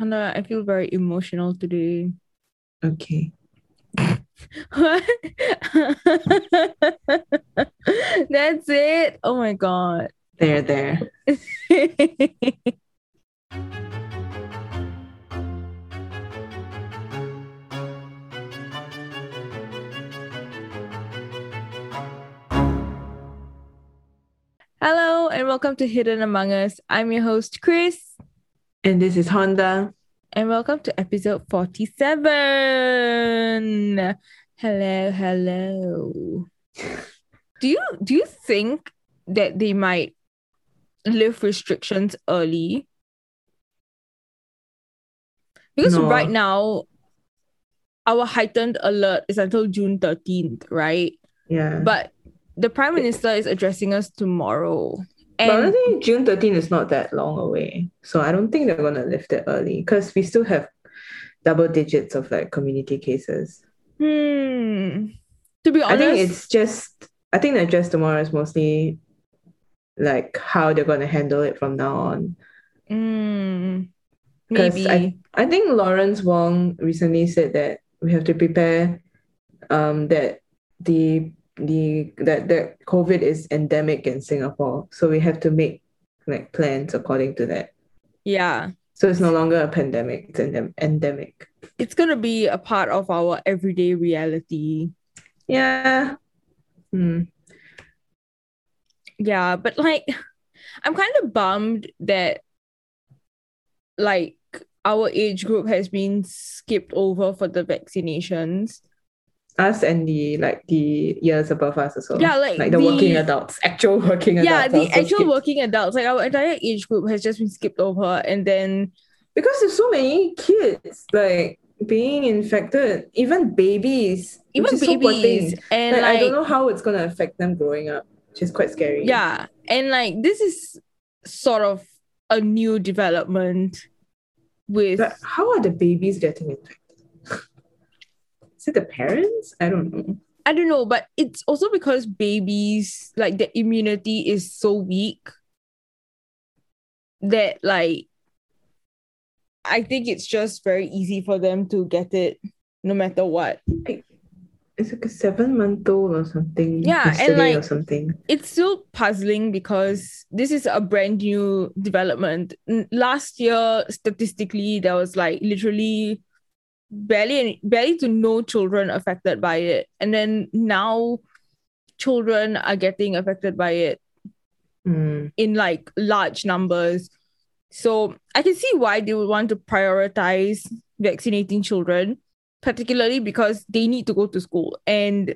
Hannah, I feel very emotional today. Okay. What? That's it. Oh my god. There, there. Hello and welcome to Hidden Among Us. I'm your host, Chris, And this is Honda. and welcome to episode 47. Hello, hello. Do you do you think that they might lift restrictions early? Because No. right now our heightened alert is until June 13th, right? Yeah. But the prime minister is addressing us tomorrow. But And honestly, June 13 is not that long away. So I don't think they're going to lift it early because we still have double digits of like community cases. hmm, to be honest, I think it's just, I think the address tomorrow is mostly like how they're going to handle it from now on. mm, maybe. I, I think Lawrence Wong recently said that we have to prepare um, that the the that that COVID is endemic in Singapore. So we have to make like plans according to that. yeah, So it's no longer a pandemic, it's endem- endemic. it's gonna be a part of our everyday reality. Yeah. Hmm. Yeah, but like, I'm kind of bummed that like our age group has been skipped over for the vaccinations. Us and the like the years above us as well. Yeah, like like the, working adults, actual working Yeah, adults. Yeah, the actual skipped. working adults, like our entire age group has just been skipped over, and then because there's so many kids like being infected, even babies. even is so babies, and Like, like, I don't know how it's gonna affect them growing up, which is quite scary. Yeah, and like this is sort of a new development with But how are the babies getting infected? Is it the parents? I don't know. I don't know, but it's also because babies like the immunity is so weak that like I think it's just very easy for them to get it no matter what. It's like a seven month old or something. Yeah, and, yesterday or something. It's still puzzling because this is a brand new development. Last year, statistically, there was like literally barely barely to no children affected by it. And then now children are getting affected by it Hmm. in like large numbers. So I can see why they would want to prioritize vaccinating children, particularly because they need to go to school and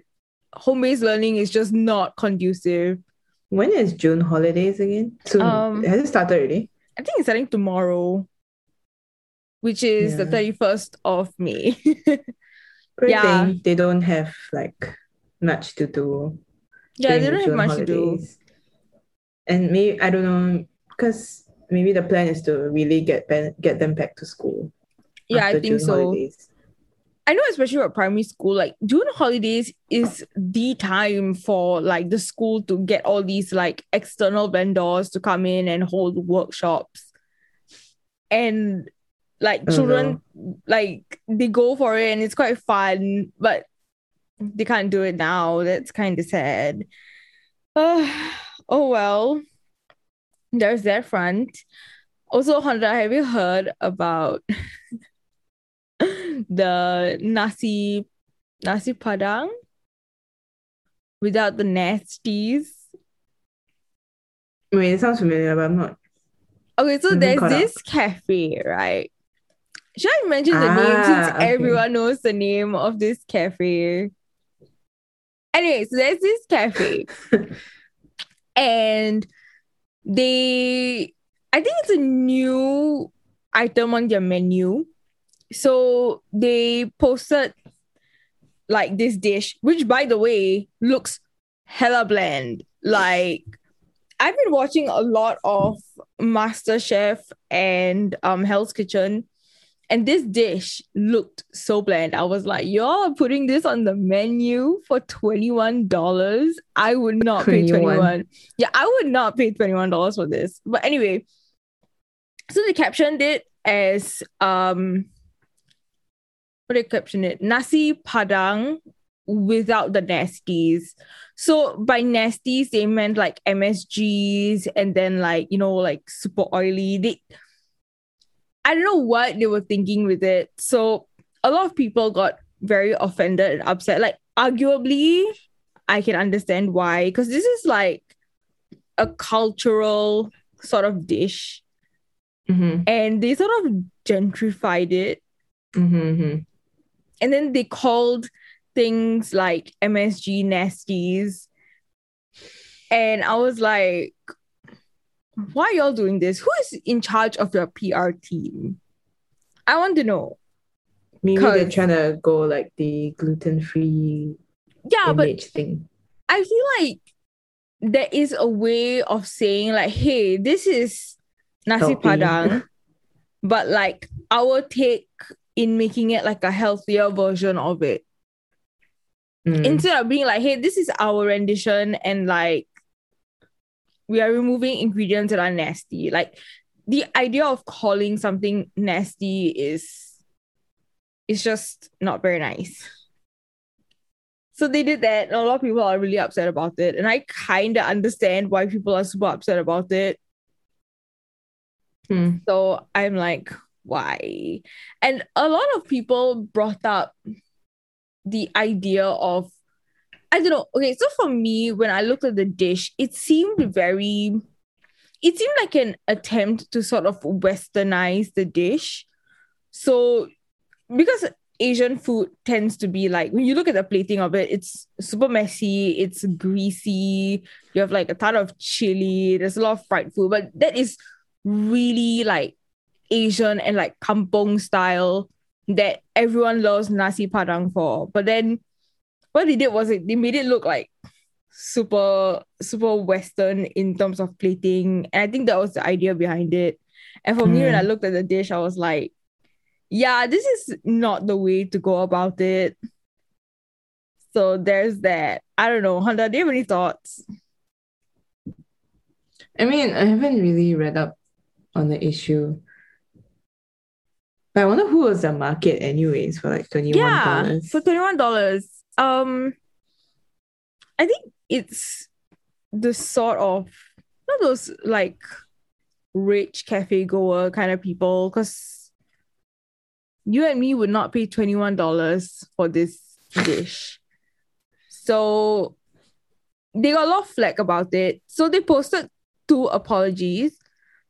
home-based learning is just not conducive. When is June holidays again? Soon. Um, Has it started already? I think it's starting tomorrow, which is the Yeah. 31st of May. Yeah. thing, They don't have like much to do. yeah, they don't have much to do. And maybe I don't know because maybe the plan is to really get get them back to school. Yeah, I think June so. holidays. I know, especially at primary school, like June holidays is the time for like the school to get all these like external vendors to come in and hold workshops. And like Oh, children, like they go for it and it's quite fun, but they can't do it now. That's kind of sad. Uh, oh well, there's that front. Also, Honda, have you heard about the nasi nasi padang without the nasties? I mean, it sounds familiar, but I'm not. Okay, so there's up. this cafe, right? Should I mention the name Ah, since okay. everyone knows the name of this cafe? Anyway, so there's this cafe, and they, I think it's a new item on their menu. So they posted like this dish, which by the way looks hella bland. Like I've been watching a lot of MasterChef and um Hell's Kitchen, and this dish looked so bland. I was like, y'all are putting this on the menu for $21. I would not pay 21. 21. Yeah, I would not pay $21 for this. But anyway, so they captioned it as um what do you caption it? Nasi Padang without the nasties. So by nasties, they meant like MSGs and then like, you know, like super oily. They I don't know what they were thinking with it. So a lot of people got very offended and upset. Like arguably, I can understand why, because this is like a cultural sort of dish. Mm-hmm. And they sort of gentrified it. Mm-hmm. And then they called things like MSG nasties. And I was like, why are y'all doing this? Who is in charge of your PR team? I want to know. Maybe they're trying to go like the gluten free Yeah, but thing. I feel like there is a way of saying like, hey, this is nasi Healthy. padang, but like our take in making it like a healthier version of it. Mm. Instead of being like, hey, this is our rendition and like we are removing ingredients that are nasty. Like the idea of calling something nasty is is just not very nice. So they did that, and a lot of people are really upset about it. And I kind of understand why people are super upset about it. Hmm. So I'm like, why? And a lot of people brought up the idea of, I don't know. Okay, so for me, when I looked at the dish, it seemed very, it seemed like an attempt to sort of westernize the dish. So, because Asian food tends to be like, when you look at the plating of it, it's super messy, it's greasy, you have like a ton of chili, there's a lot of fried food, but that is really like Asian and like kampong style that everyone loves nasi padang for. But then what they did was it they made it look like super super western in terms of plating. And i think that was the idea behind it. And for me when Mm. i looked at the dish i was like yeah this is not the way to go about it. So there's that. I don't know. Honda do you have any thoughts? I mean, I haven't really read up on the issue. But I wonder who was the market anyways for like $21. yeah for $21 um i think it's the sort of not those like rich cafe goer kind of people because you and me would not pay $21 for this dish. So they got a lot of flack about it. So they posted two apologies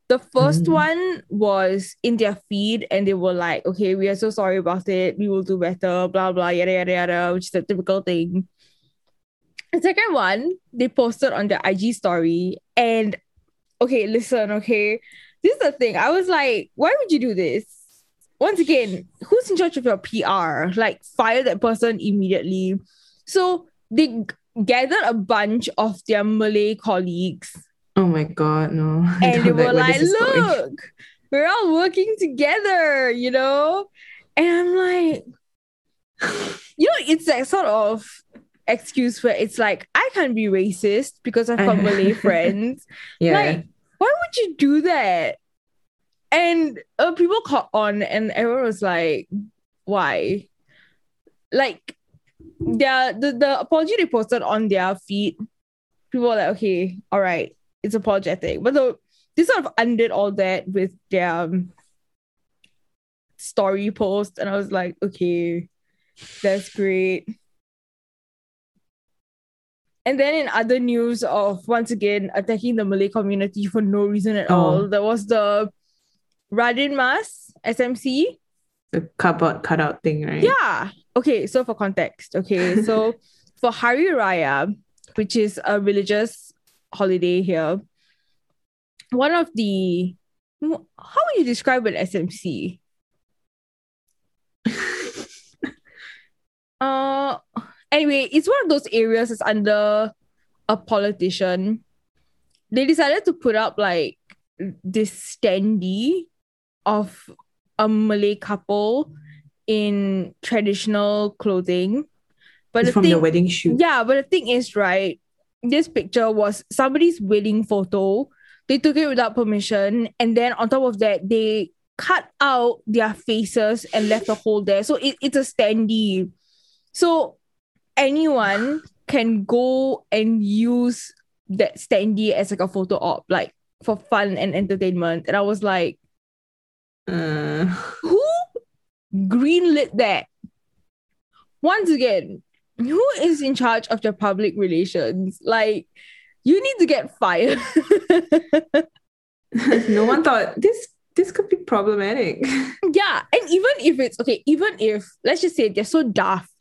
the first Mm. one was in their feed, and they were like, okay, we are so sorry about it. We will do better, blah, blah, yada, yada, yada, which is the typical thing. The second one, they posted on their IG story. And okay, listen, okay. This is the thing. I was like, why would you do this? Once again, who's in charge of your PR? Like, fire that person immediately. So they gathered a bunch of their Malay colleagues Oh my God, no. I and they were like, going. look, we're all working together, you know? And I'm like, you know, it's that sort of excuse where it's like, I can't be racist because I've got Malay friends. Yeah. Like, why would you do that? And uh, people caught on, and everyone was like, why? Like, their, the, the apology they posted on their feed, people were like, okay, all right, it's apologetic. But the, they sort of undid all that with their um, story post. And I was like, okay, that's great. And then in other news of once again attacking the Malay community for no reason at Oh. all, there was the Radin Mas SMC. the cardboard cutout thing, right? Yeah. Okay, so for context, okay, so for Hari Raya, which is a religious holiday here, one of the how would you describe an SMC? Uh anyway, it's one of those areas that's under a politician. They decided to put up like this standee of a Malay couple in traditional clothing. But It's the from thing, the wedding shoot. yeah, but the thing is, right, this picture was somebody's wedding photo. They took it without permission. And then on top of that, they cut out their faces and left a hole there. So it, it's a standee. So anyone can go and use that standee as like a photo op, like for fun and entertainment. And I was like, Uh, who greenlit that? Once again, who is in charge of the public relations? Like, you need to get fired. no one thought this this could be problematic. yeah. And even if it's okay, even if, let's just say they're so daft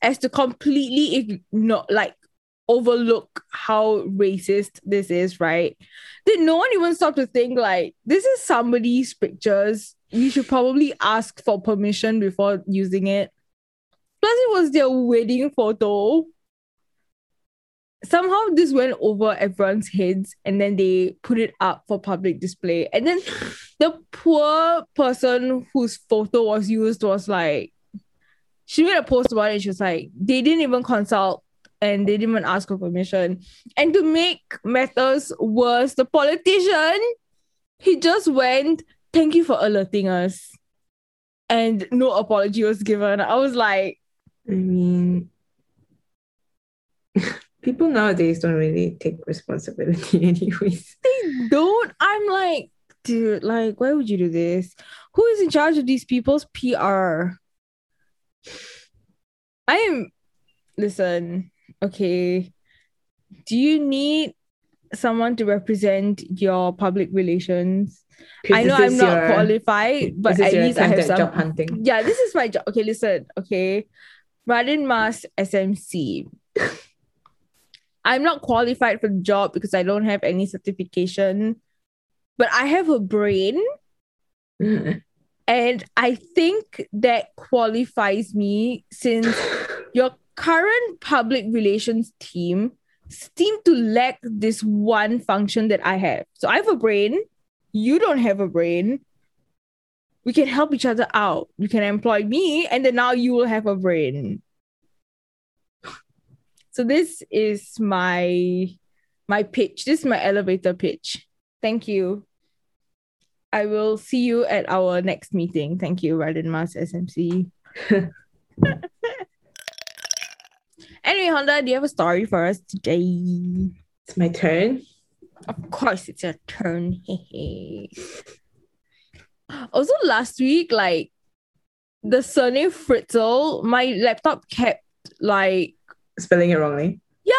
as to completely not like overlook how racist this is, right? Did no one even stop to think like this is somebody's pictures? You should probably ask for permission before using it. Plus, it was their wedding photo. Somehow this went over everyone's heads and then they put it up for public display. And then the poor person whose photo was used was like, she made a post about it and she was like, they didn't even consult and they didn't even ask for permission. And to make matters worse, the politician, he just went, thank you for alerting us. And no apology was given. I was like, I mean, people nowadays don't really take responsibility, anyways. they don't. I'm like, dude, like, why would you do this? Who is in charge of these people's PR? I am, listen, okay. Do you need someone to represent your public relations? I know I'm not your, qualified, but at least I have some job hunting. Yeah, this is my job. Okay, listen. Okay, Radin Mas SMC. I'm not qualified for the job because I don't have any certification, but I have a brain. Mm. And I think that qualifies me since your current public relations team seem to lack this one function that I have. So I have a brain, you don't have a brain. We can help each other out. You can employ me, and then now you will have a brain. So this is my my pitch. This is my elevator pitch. Thank you. I will see you at our next meeting. Thank you, Radin Mas SMC. anyway, Honda, do you have a story for us today? It's my turn. Of course, it's your turn. also, last week, like the surname Fritzel, my laptop kept like spelling it wrongly. Yeah.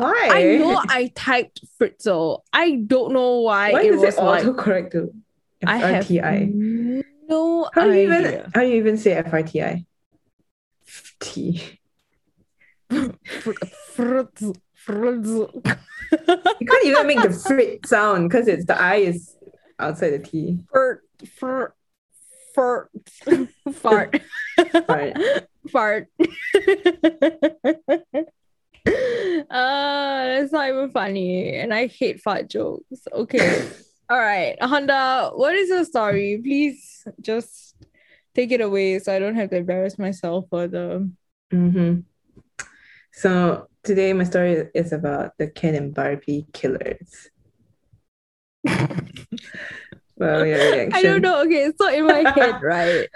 Why? I know I typed Fritzel. I don't know why. Why it does was it like autocorrect to I have FRTI? no How do you idea. even how do you even say FRTI? T. Fritzl. Fritzl. You can't even make the frit sound because it's the I is outside the T. Fart. Fart. Fart. Fart. Fart. uh, that's not even funny. And I hate fart jokes. Okay. All right. Honda, what is your story? Please just take it away so I don't have to embarrass myself further. Mm-hmm. So today my story is about the Ken and Barbie killers. Well, your reaction. I don't know. Okay, so in my head, right,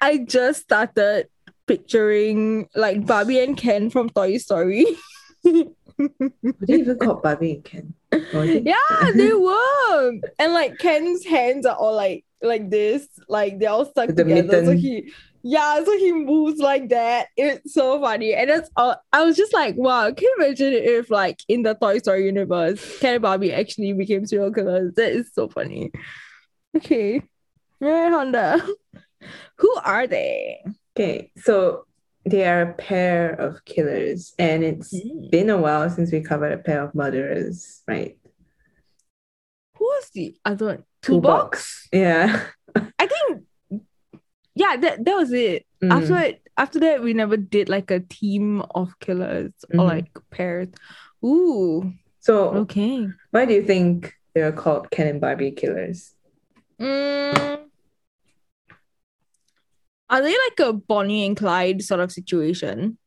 I just started picturing like Barbie and Ken from Toy Story. Were they even called Barbie and Ken? Oh, they- yeah, they were. And like Ken's hands are all like like this, like they're all stuck the together. So he yeah, so he moves like that. It's so funny. And it's all I was just like, wow, can you imagine if like in the Toy Story universe, Ken and Barbie actually became serial killers? That is so funny. Okay. Right, Honda. Who are they? Okay, so they are a pair of killers, and it's Mm. been a while since we covered a pair of murderers, right? Who was the other one? Toolbox. Yeah. I think yeah, that, that was it. Mm. After it, after that, we never did like a team of killers or Mhm. like pairs. Ooh, So, okay. why do you think they're called Ken and Barbie killers? Mm. Are they like a Bonnie and Clyde sort of situation?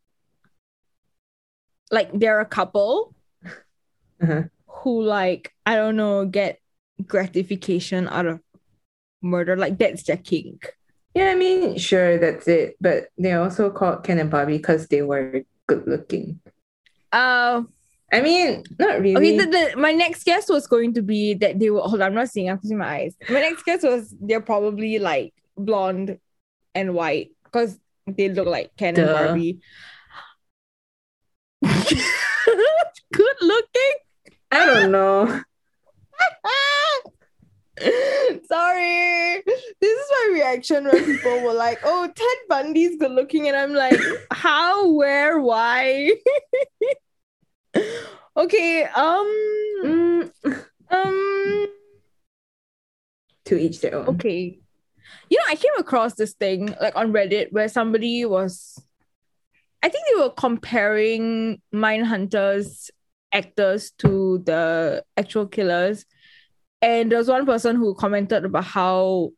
Like they're a couple Uh-huh. who like I don't know get gratification out of murder. Like that's their kink. Yeah, I mean, sure, that's it. But they also called Ken and Barbie because they were good looking. Uh I mean, not really. okay, the, the, my next guess was going to be that they were hold on, I'm not seeing, I'm closing my eyes. My next guess was they're probably like blonde and white because they look like Ken and Duh. Barbie. good looking. I don't know. Sorry. This is my reaction when people were like, oh, Ted Bundy's good looking. And I'm like, how, where, why? okay. Um, Mm, um, to each their own. okay. You know, I came across this thing like on Reddit where somebody was, I think they were comparing Mindhunter's actors to the actual killers. And there was one person who commented about how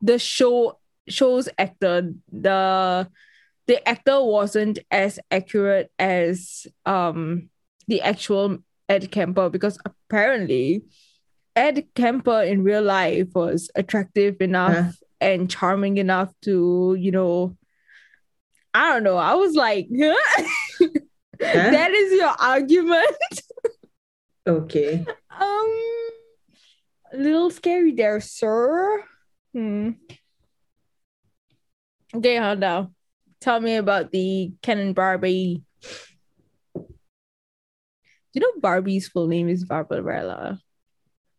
the show show's actor, the the actor wasn't as accurate as um the actual Ed Kemper because apparently Ed Kemper in real life was attractive enough Huh? and charming enough to, you know, I don't know. I was like, that is your argument. Okay. Um, a little scary there, sir. Hmm. Okay, Honda. Tell me about the Ken and Barbie. Do you know Barbie's full name is Barbarella?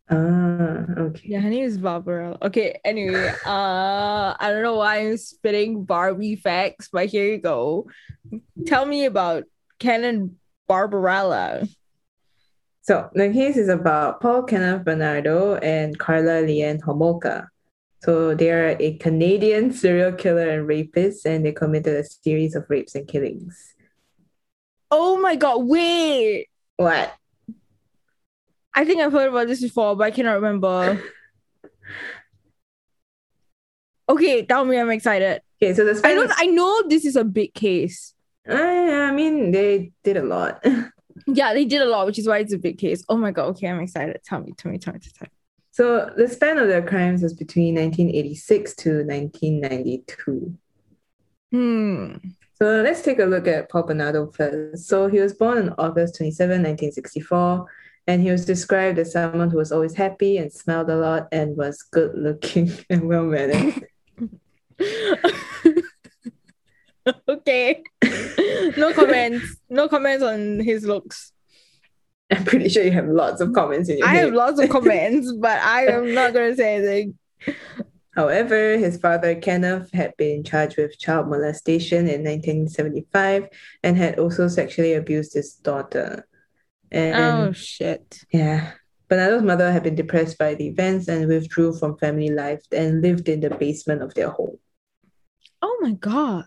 Ah, okay. Yeah, her name is Barbarella. Okay, anyway, uh, I don't know why I'm spitting Barbie facts, but here you go. Tell me about Ken and Barbarella. So the case is about Paul Kenneth Bernardo and Karla Leanne Homolka. So they are a Canadian serial killer and rapist, and they committed a series of rapes and killings. Oh my god, wait! What? I think I've heard about this before, but I cannot remember. Okay, tell me, I'm excited. Okay, so the I span know, I know this is a big case. Uh, I mean, they did a lot. Yeah, they did a lot, which is why it's a big case. Oh my god, okay, I'm excited. Tell me, tell me, tell me, tell me. So the span of their crimes was between 1986 to 1992. Hmm. So let's take a look at Paul Bernardo first. So he was born on August 27, 1964, and he was described as someone who was always happy and smelled a lot and was good looking and well mannered. okay. no comments. No comments on his looks. I'm pretty sure you have lots of comments in your I head. have lots of comments, but I am not gonna say anything. However, his father Kenneth had been charged with child molestation in 1975 and had also sexually abused his daughter. And Oh shit. yeah, Bernardo's mother had been depressed by the events and withdrew from family life and lived in the basement of their home. Oh my god.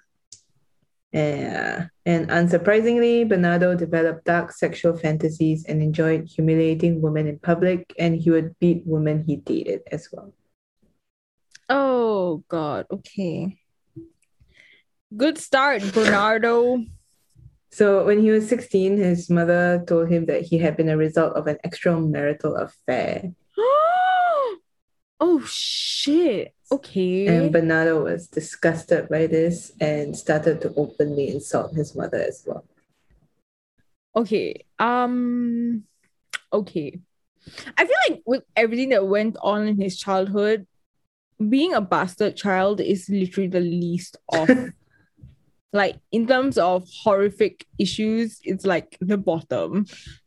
Yeah. And unsurprisingly, Bernardo developed dark sexual fantasies and enjoyed humiliating women in public, and he would beat women he dated as well. Oh god. Okay. Good start, Bernardo. So when he was 16, his mother told him that he had been a result of an extramarital affair. oh shit. Okay. And Bernardo was disgusted by this and started to openly insult his mother as well. Okay. Um okay. I feel like with everything that went on in his childhood, being a bastard child is literally the least of like in terms of horrific issues, it's like the bottom.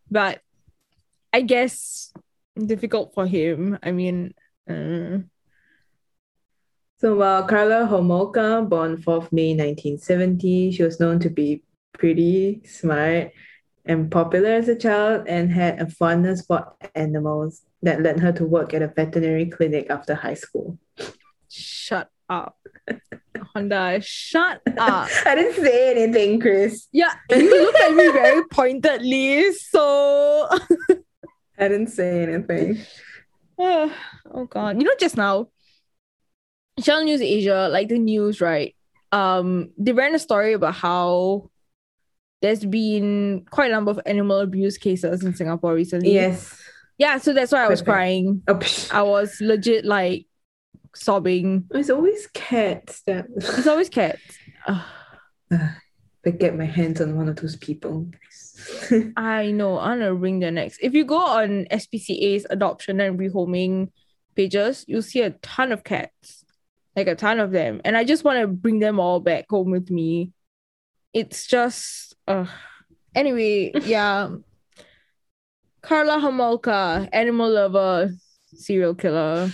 But I guess difficult for him. I mean, uh, So while Karla Homolka, born 4th May 1970, she was known to be pretty smart and popular as a child and had a fondness for animals that led her to work at a veterinary clinic after high school. shut up. Honda, shut up. I didn't say anything, Chris. Yeah, you look at me very pointedly, so I didn't say anything. oh god. You know, just now, Channel News Asia, like the news, right? Um, they ran a story about how there's been quite a number of animal abuse cases in Singapore recently. Yes. Yeah, so that's why I was Perfect. crying. Oh. I was legit like, sobbing. It's always cats that It's always cats. Ugh. I get my hands on one of those people. I know. I'm gonna wring their necks. If you go on SPCA's adoption and rehoming pages, you'll see a ton of cats, like a ton of them. And I just want to bring them all back home with me. It's just, uh. Anyway, yeah. Karla Homolka, animal lover, serial killer.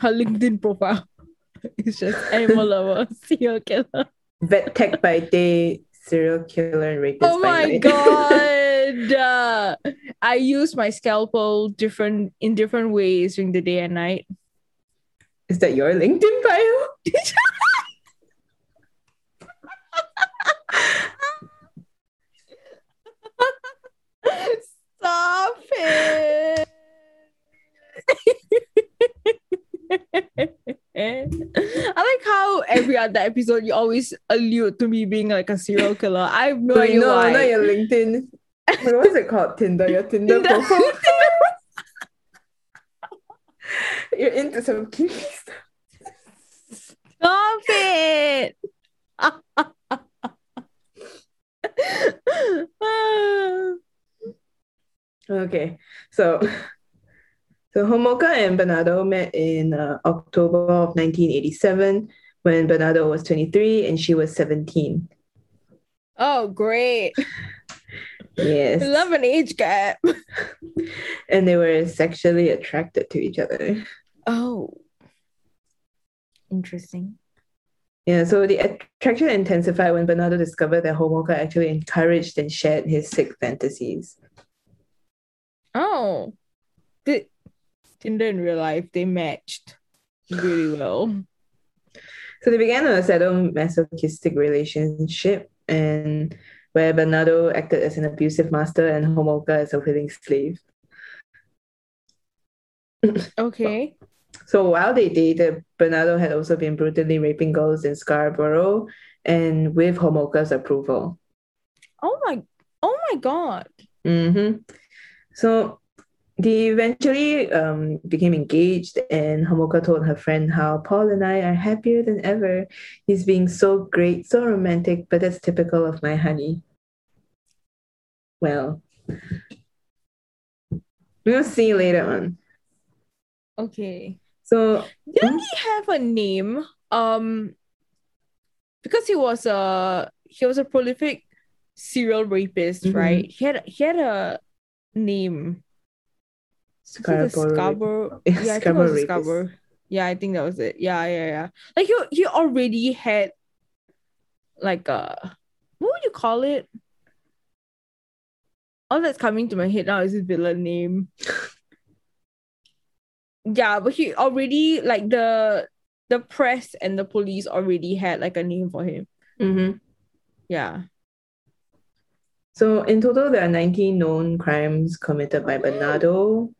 Her LinkedIn profile is just animal lover, serial killer. Vet tech by day, serial killer and rapist Oh my night. god! Uh, I use my scalpel different in different ways during the day and night. Is that your LinkedIn bio? Stop it! I like how every other episode you always allude to me being like a serial killer. I have no idea no, why. not your LinkedIn. What was it called? Tinder. Your Tinder, Tinder. profile. You're into some kinky stuff. Stop it! Okay, so so Homolka and Bernardo met in uh, October of 1987 when Bernardo was 23 and she was 17. oh, great. Yes. I love an age gap. and they were sexually attracted to each other. Oh. Interesting. Yeah, so the attraction intensified when Bernardo discovered that Homolka actually encouraged and shared his sick fantasies. Oh. The Tinder in real life, they matched really well. So they began a sadomasochistic relationship and where Bernardo acted as an abusive master and Homolka as a willing slave. Okay. So while they dated, Bernardo had also been brutally raping girls in Scarborough and with Homolka's approval. Oh my oh my god. hmm So they eventually um, became engaged, and Homolka told her friend how Paul and I are happier than ever. He's being so great, so romantic, but that's typical of my honey. Well, we'll see later on. Okay. So, Didn't he have a name? Um because he was a he was a prolific serial rapist, Mhm. right? He had he had a name. Scarborough. Scarborough. Yeah, Yeah, I think it was. Scarborough. Yeah, I think that was it. Yeah, yeah, yeah. Like he he already had like a what would you call it? All that's coming to my head now is his villain name. yeah, but he already like the the press and the police already had like a name for him. Mhm. Yeah. So in total, there are 19 known crimes committed by Bernardo.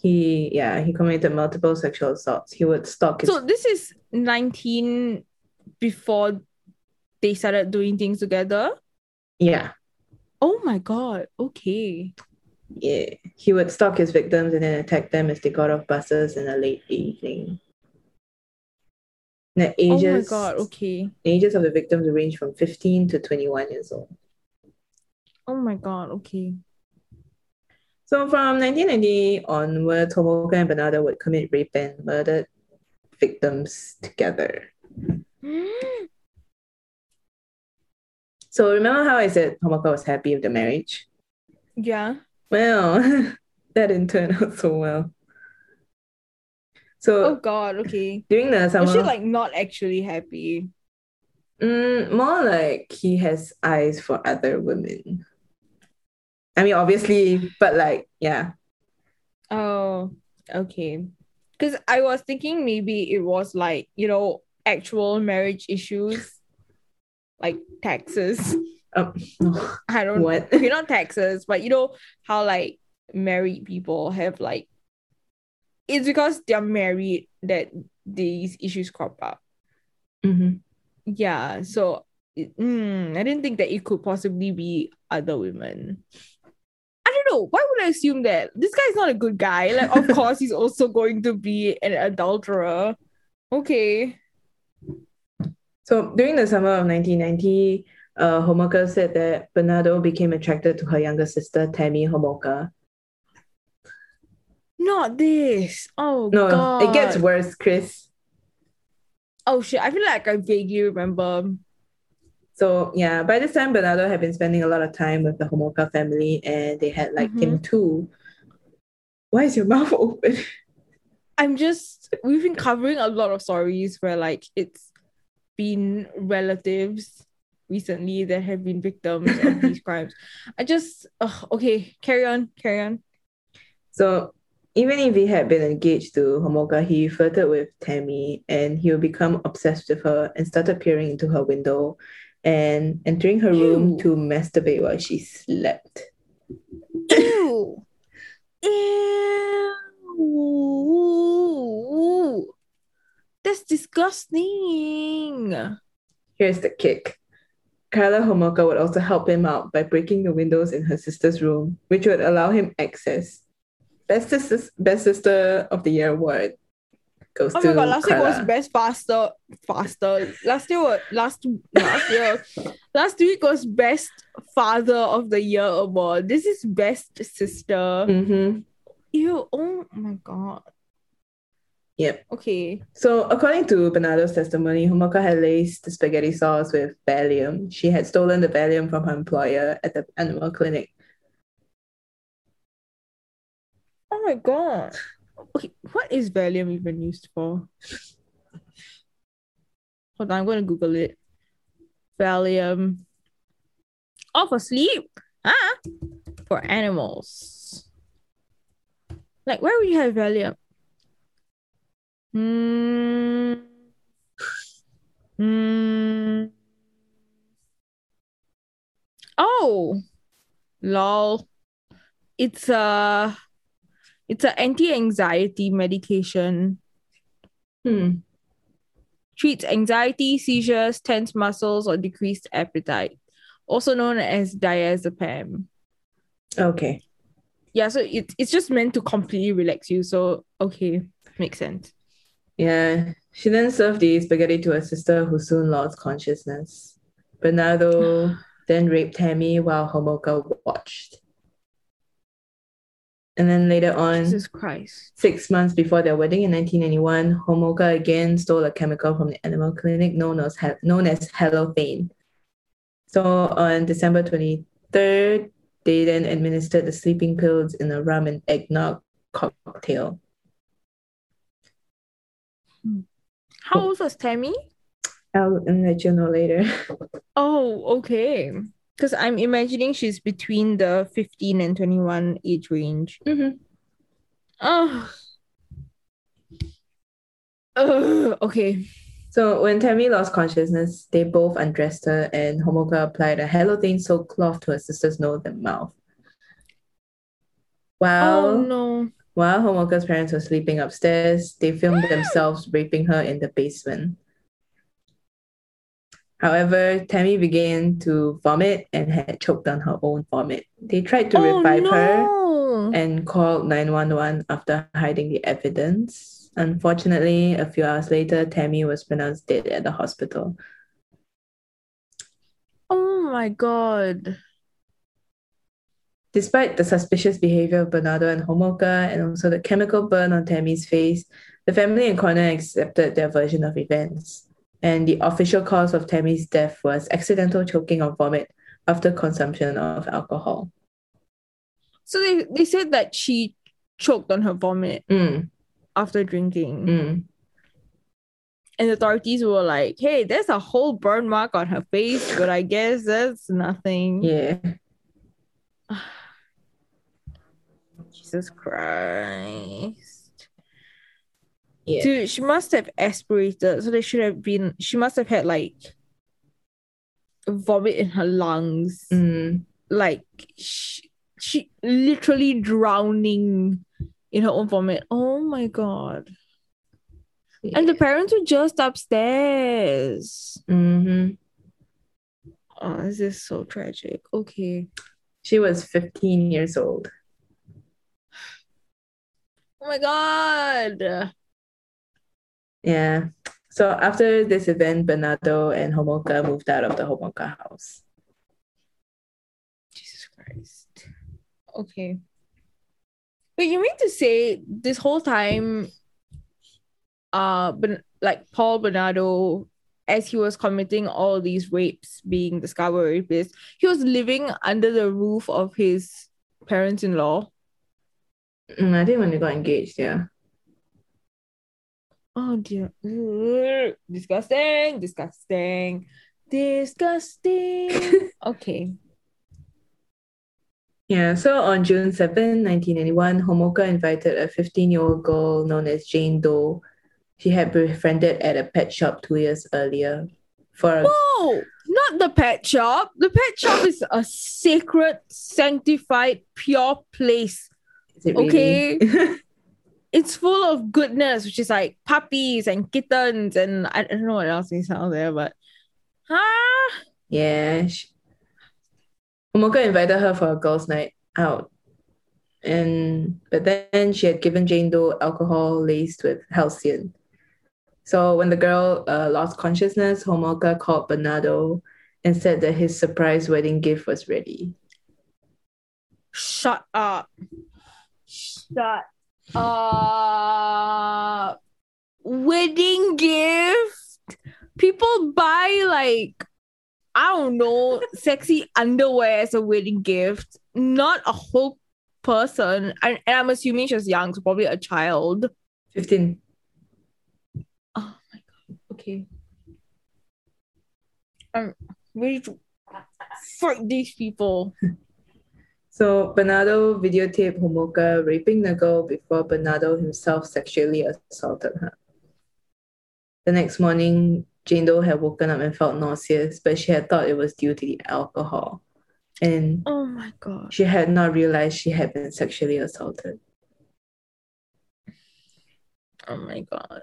He, yeah, he committed multiple sexual assaults. He would stalk his So this is 19 before they started doing things together. yeah, Oh my god. Okay. yeah. He would stalk his victims and then attack them as they got off buses in the late evening. The ages, oh my god. Okay. ages of the victims range from 15 to 21 years old. Oh my god. Okay. So from 1990 onward, Homolka and Bernardo would commit rape and murdered victims together. So remember how I said Homolka was happy with the marriage? yeah. Well, that didn't turn out so well. So Oh god. Okay. during the summer, Was she like not actually happy? mm, more like he has eyes for other women. I mean, obviously, but like, yeah. Oh, okay. Because I was thinking maybe it was like, you know, actual marriage issues, like taxes. No. I don't What? Okay, not taxes, but you know how like married people have like it's because they're married that these issues crop up. Mhm. Yeah, so it- mm, I didn't think that it could possibly be other women. I why would I assume that? This guy's not a good guy. Like, of course, he's also going to be an adulterer. Okay. So during the summer of 1990, uh, Homolka said that Bernardo became attracted to her younger sister, Tammy Homolka. Not this. Oh No, god. it gets worse, Chris. Oh shit. I feel like I vaguely remember. So yeah, by this time Bernardo had been spending a lot of time with the Homolka family and they had liked him mm-hmm. too. Why is your mouth open? I'm just we've been covering a lot of stories where like it's been relatives recently that have been victims of these crimes. I just ugh, okay, carry on, carry on. So even if he had been engaged to Homolka, he flirted with Tammy and he would become obsessed with her and started peering into her window and entering her room to masturbate while she slept. Ew. Ew. That's disgusting. Here's the kick. Karla Homolka would also help him out by breaking the windows in her sister's room, which would allow him access. Best sister, best sister of the year award goes Oh to my god, last week was best faster faster. Last year was last last year. last week was best father of the year award. This is best sister. Mhm. Ew, oh my god. Yep. Okay. So, according to Bernardo's testimony, Homolka had laced the spaghetti sauce with Valium. She had stolen the Valium from her employer at the animal clinic. Oh my god. Okay, what is Valium even used for? Hold on, I'm gonna Google it. Valium. Oh, for sleep. Ah, for animals. Like, where would you have Valium? Hmm. Hmm. Oh, lol. It's a it's an anti-anxiety medication. Hmm. Treats anxiety, seizures, tense muscles, or decreased appetite. Also known as diazepam. Okay. Yeah, so it's it's just meant to completely relax you. So okay, makes sense. Yeah. She then served the spaghetti to her sister, who soon lost consciousness. Bernardo then raped Tammy while Homolka watched. And then later on, Jesus Christ. Six months before their wedding in 1991, Homolka again stole a chemical from the animal clinic known as, known as halothane. So on December 23rd, they then administered the sleeping pills in a rum and eggnog cocktail. Hmm. How old was Tammy? I'll let you know later. Oh, okay. Because I'm imagining she's between the 15 and 21 age range. Mhm. Oh. Ugh, okay. So when Tammy lost consciousness, they both undressed her and Homolka applied a halothane soaked cloth to her sister's nose and mouth. While Oh no. While Homolka's parents were sleeping upstairs, they filmed themselves raping her in the basement. However, Tammy began to vomit and had choked on her own vomit. They tried to oh revive her and called 911 after hiding the evidence. Unfortunately, a few hours later, Tammy was pronounced dead at the hospital. Oh my god. Despite the suspicious behavior of Bernardo and Homolka and also the chemical burn on Tammy's face, the family and coroner accepted their version of events. And the official cause of Tammy's death was accidental choking on vomit after consumption of alcohol. So they, they said that she choked on her vomit Mm, after drinking. mm. And the authorities were like, hey, there's a whole burn mark on her face, but I guess that's nothing. Yeah. Jesus Christ. Yeah. Dude, she must have aspirated. So they should have been, she must have had like vomit in her lungs. Mm, Like she, she literally drowning in her own vomit. Oh my God. And the parents were just upstairs. Mhm. Oh, this is so tragic. Okay. She was 15 years old. Oh my god. Yeah. So after this event, Bernardo and Homolka moved out of the Homolka house. Jesus Christ. Okay. But you mean to say this whole time, uh, but like Paul Bernardo, as he was committing all these rapes, being the Scarborough rapist, he was living under the roof of his parents-in-law. Mm, I think when they got engaged, yeah. Oh dear. Ugh. Disgusting, disgusting, disgusting. okay. Yeah, so on June 7, 1981, Homolka invited a 15 year old girl known as Jane Doe. She had befriended at a pet shop two years earlier for a No, not the pet shop. The pet shop is a sacred, sanctified, pure place. Is it really? It's full of goodness, which is like puppies and kittens, and I don't know what else is out there, but ah, yeah. She, Homolka invited her for a girls' night out. And but then she had given Jane Doe alcohol laced with Halcion. So when the girl uh, lost consciousness, Homolka called Bernardo and said that his surprise wedding gift was ready. shut up. Shut up. Wedding gift. People buy like I don't know, sexy underwear as a wedding gift, not a whole person. And, and I'm assuming she's young, so probably a child. 15. Oh my god. Okay. I'm ready to fuck these people. So Bernardo videotaped Homolka raping the girl before Bernardo himself sexually assaulted her. The next morning, Jane Doe had woken up and felt nauseous, but she had thought it was due to the alcohol. And Oh my god. she had not realized she had been sexually assaulted. Oh my god.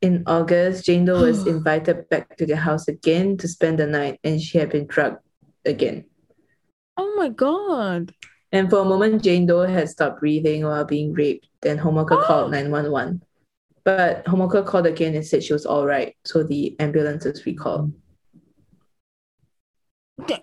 In August, Jane Doe was invited back to the house again to spend the night, and she had been drugged again. Oh my god. And for a moment, Jane Doe had stopped breathing while being raped. Then Homolka oh! called 911. But Homolka called again and said she was all right, so the ambulance was recalled. Okay.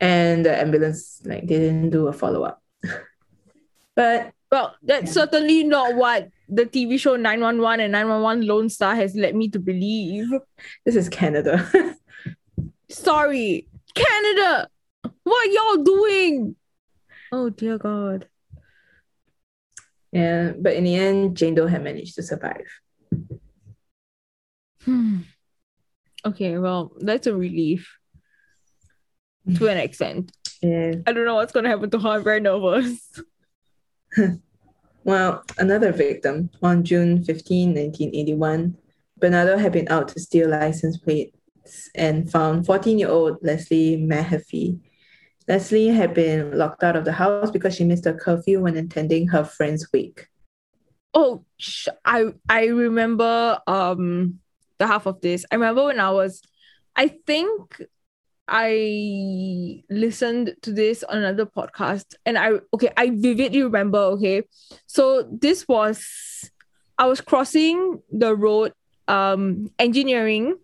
And the ambulance like they didn't do a follow up. but Well, that's certainly not what the TV show 911 and 911 Lone Star has led me to believe. this is Canada. Sorry, Canada, what y'all doing? Oh dear God. yeah, but in the end, Jane Doe had managed to survive. Hmm. Okay, well, that's a relief to an extent. Yeah. I don't know what's gonna happen to her. I'm very nervous. Well, another victim on June 15, 1981, Bernardo had been out to steal license plates and found 14 year old Leslie Mahaffey. Leslie had been locked out of the house because she missed a curfew when attending her friend's wake. Oh, sh- I I remember um the half of this. I remember when I was, I think I listened to this on another podcast, and I okay, I vividly remember. Okay, so this was I was crossing the road, um, engineering.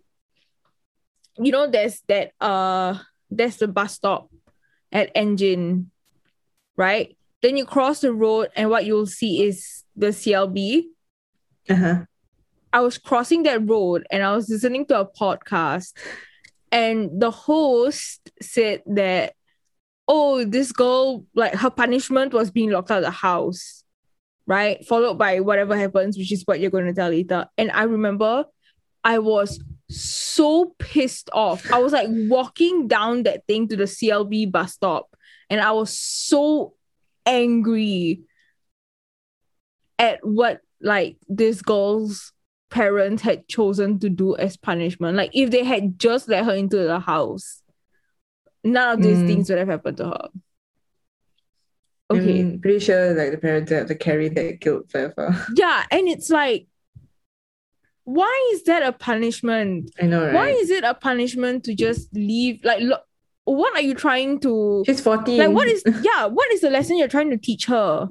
You know, there's that uh, there's the bus stop at Engine, right? Then you cross the road, and what you'll see is the CLB. Uh-huh. I was crossing that road and I was listening to a podcast, and the host said that, oh, this girl, like her punishment was being locked out of the house, right? Followed by whatever happens, which is what you're going to tell later. And I remember I was so pissed off. I was like walking down that thing to the CLB bus stop, and I was so angry at what like this girl's parents had chosen to do as punishment. Like if they had just let her into the house, none of these Mm. things would have happened to her. Okay. pretty sure like the parents have to carry that guilt forever. yeah, and it's like, why is that a punishment? I know, right? Why is it a punishment to just leave? Like, look, what are you trying to She's 14. like? What is yeah? What is the lesson you're trying to teach her?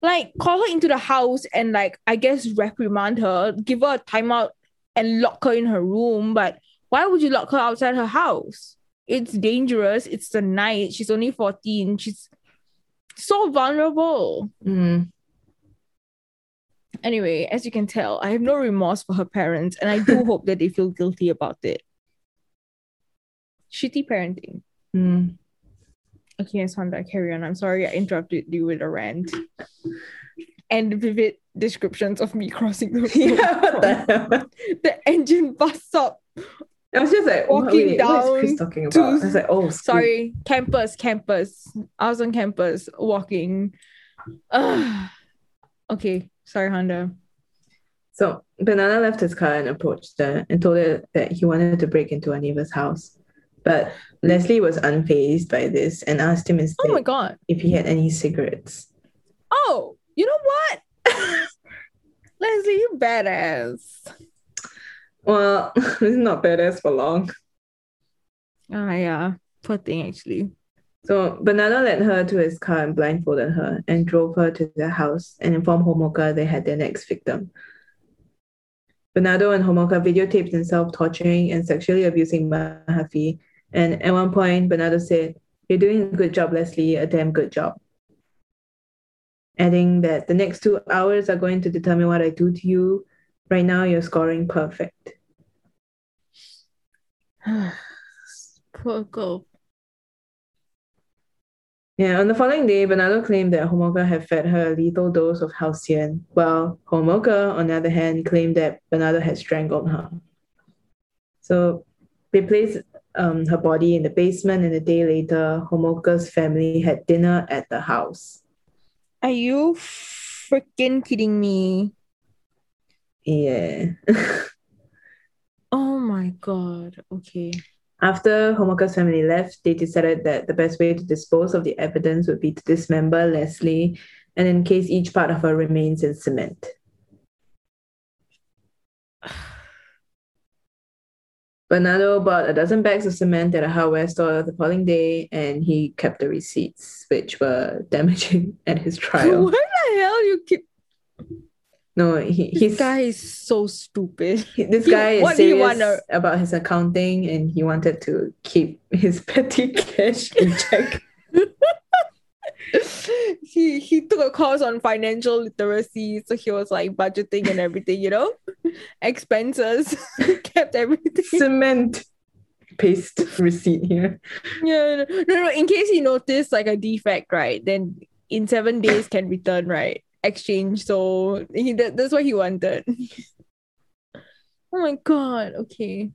like call her into the house and like I guess reprimand her, give her a timeout and lock her in her room. But why would you lock her outside her house? It's dangerous. It's the night. She's only 14. She's so vulnerable. Mm. Anyway, as you can tell, I have no remorse for her parents, and I do hope that they feel guilty about it. Shitty parenting. Mm. Okay, Sandra, carry on. I'm sorry I interrupted you with a rant. And vivid descriptions of me crossing the road. Yeah, what the the engine bus up. I was just like, Walking what, wait, down is Chris talking to- about? I was like, oh, school. Sorry, campus, campus. I was on campus walking. Ugh. Okay, sorry, Honda. So Bernardo left his car and approached her and told her that he wanted to break into a neighbor's house. But Leslie was unfazed by this and asked him instead Oh my god. if he had any cigarettes. Oh, you know what? Leslie, you badass. Well, it's not badass for long. Ah, yeah. Poor thing, actually. So Bernardo led her to his car and blindfolded her and drove her to their house and informed Homolka they had their next victim. Bernardo and Homolka videotaped himself torturing and sexually abusing Mahaffey. And at one point, Bernardo said, You're doing a good job, Leslie, a damn good job. Adding that the next two hours are going to determine what I do to you. Right now, you're scoring perfect. Poor girl. Yeah, on the following day, Bernardo claimed that Homolka had fed her a lethal dose of Halcion, while Homolka, on the other hand, claimed that Bernardo had strangled her. So they placed um, her body in the basement, and a day later, Homolka's family had dinner at the house. Are you freaking kidding me? Yeah. Oh my god. Okay. After Homolka's family left, they decided that the best way to dispose of the evidence would be to dismember Leslie and encase each part of her remains in cement. Bernardo bought a dozen bags of cement at a hardware store the following day, and he kept the receipts, which were damaging at his trial. What the hell you keep No, he, this he's guy is so stupid. he- this he- guy is what do you serious want about his accounting, and he wanted to keep his petty cash in check. he he took a course on financial literacy, so he was like budgeting and everything, you know, expenses, kept everything. cement paste receipt here. Yeah, no, no, no. In case he noticed like a defect, right? Then in seven days can return, right? Exchange. So he that, that's what he wanted. oh my god. Okay.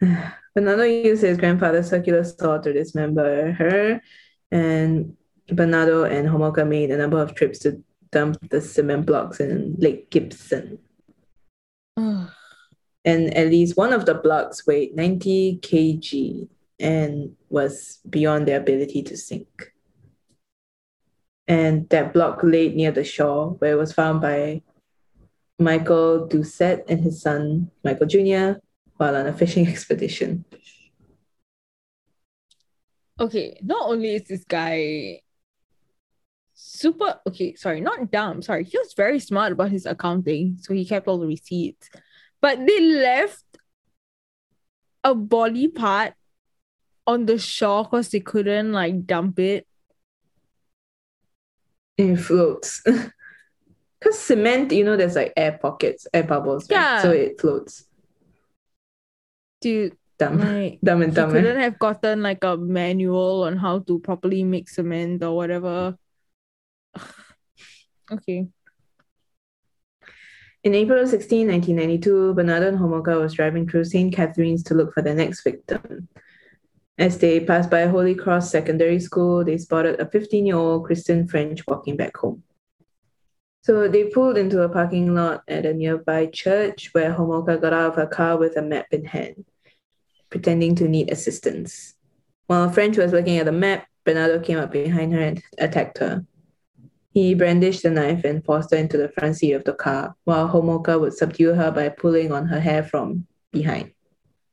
Bernardo used his grandfather's circular saw to dismember her, and Bernardo and Homolka made a number of trips to dump the cement blocks in Lake Gibson. And at least one of the blocks weighed 90 kg and was beyond their ability to sink. And that block laid near the shore, where it was found by Michael Doucette and his son, Michael Jr., while on a fishing expedition. okay. Not only is this guy super okay, sorry, not dumb. Sorry, he was very smart about his accounting, so he kept all the receipts. But they left a body part on the shore because they couldn't like dump it. It floats. Because cement, you know, there's like air pockets, air bubbles. right? Yeah. So it floats. Dude, Dumb. like Dumb and dumb. couldn't have gotten like a manual on how to properly mix cement or whatever. okay. In April 16, 1992, Bernardo and Homolka was driving through St. Catharines to look for their next victim. As they passed by Holy Cross Secondary School, they spotted a 15 year old Kristen French walking back home. So they pulled into a parking lot at a nearby church where Homolka got out of her car with a map in hand, pretending to need assistance. While French was looking at the map, Bernardo came up behind her and attacked her. He brandished the knife and forced her into the front seat of the car, while Homolka would subdue her by pulling on her hair from behind.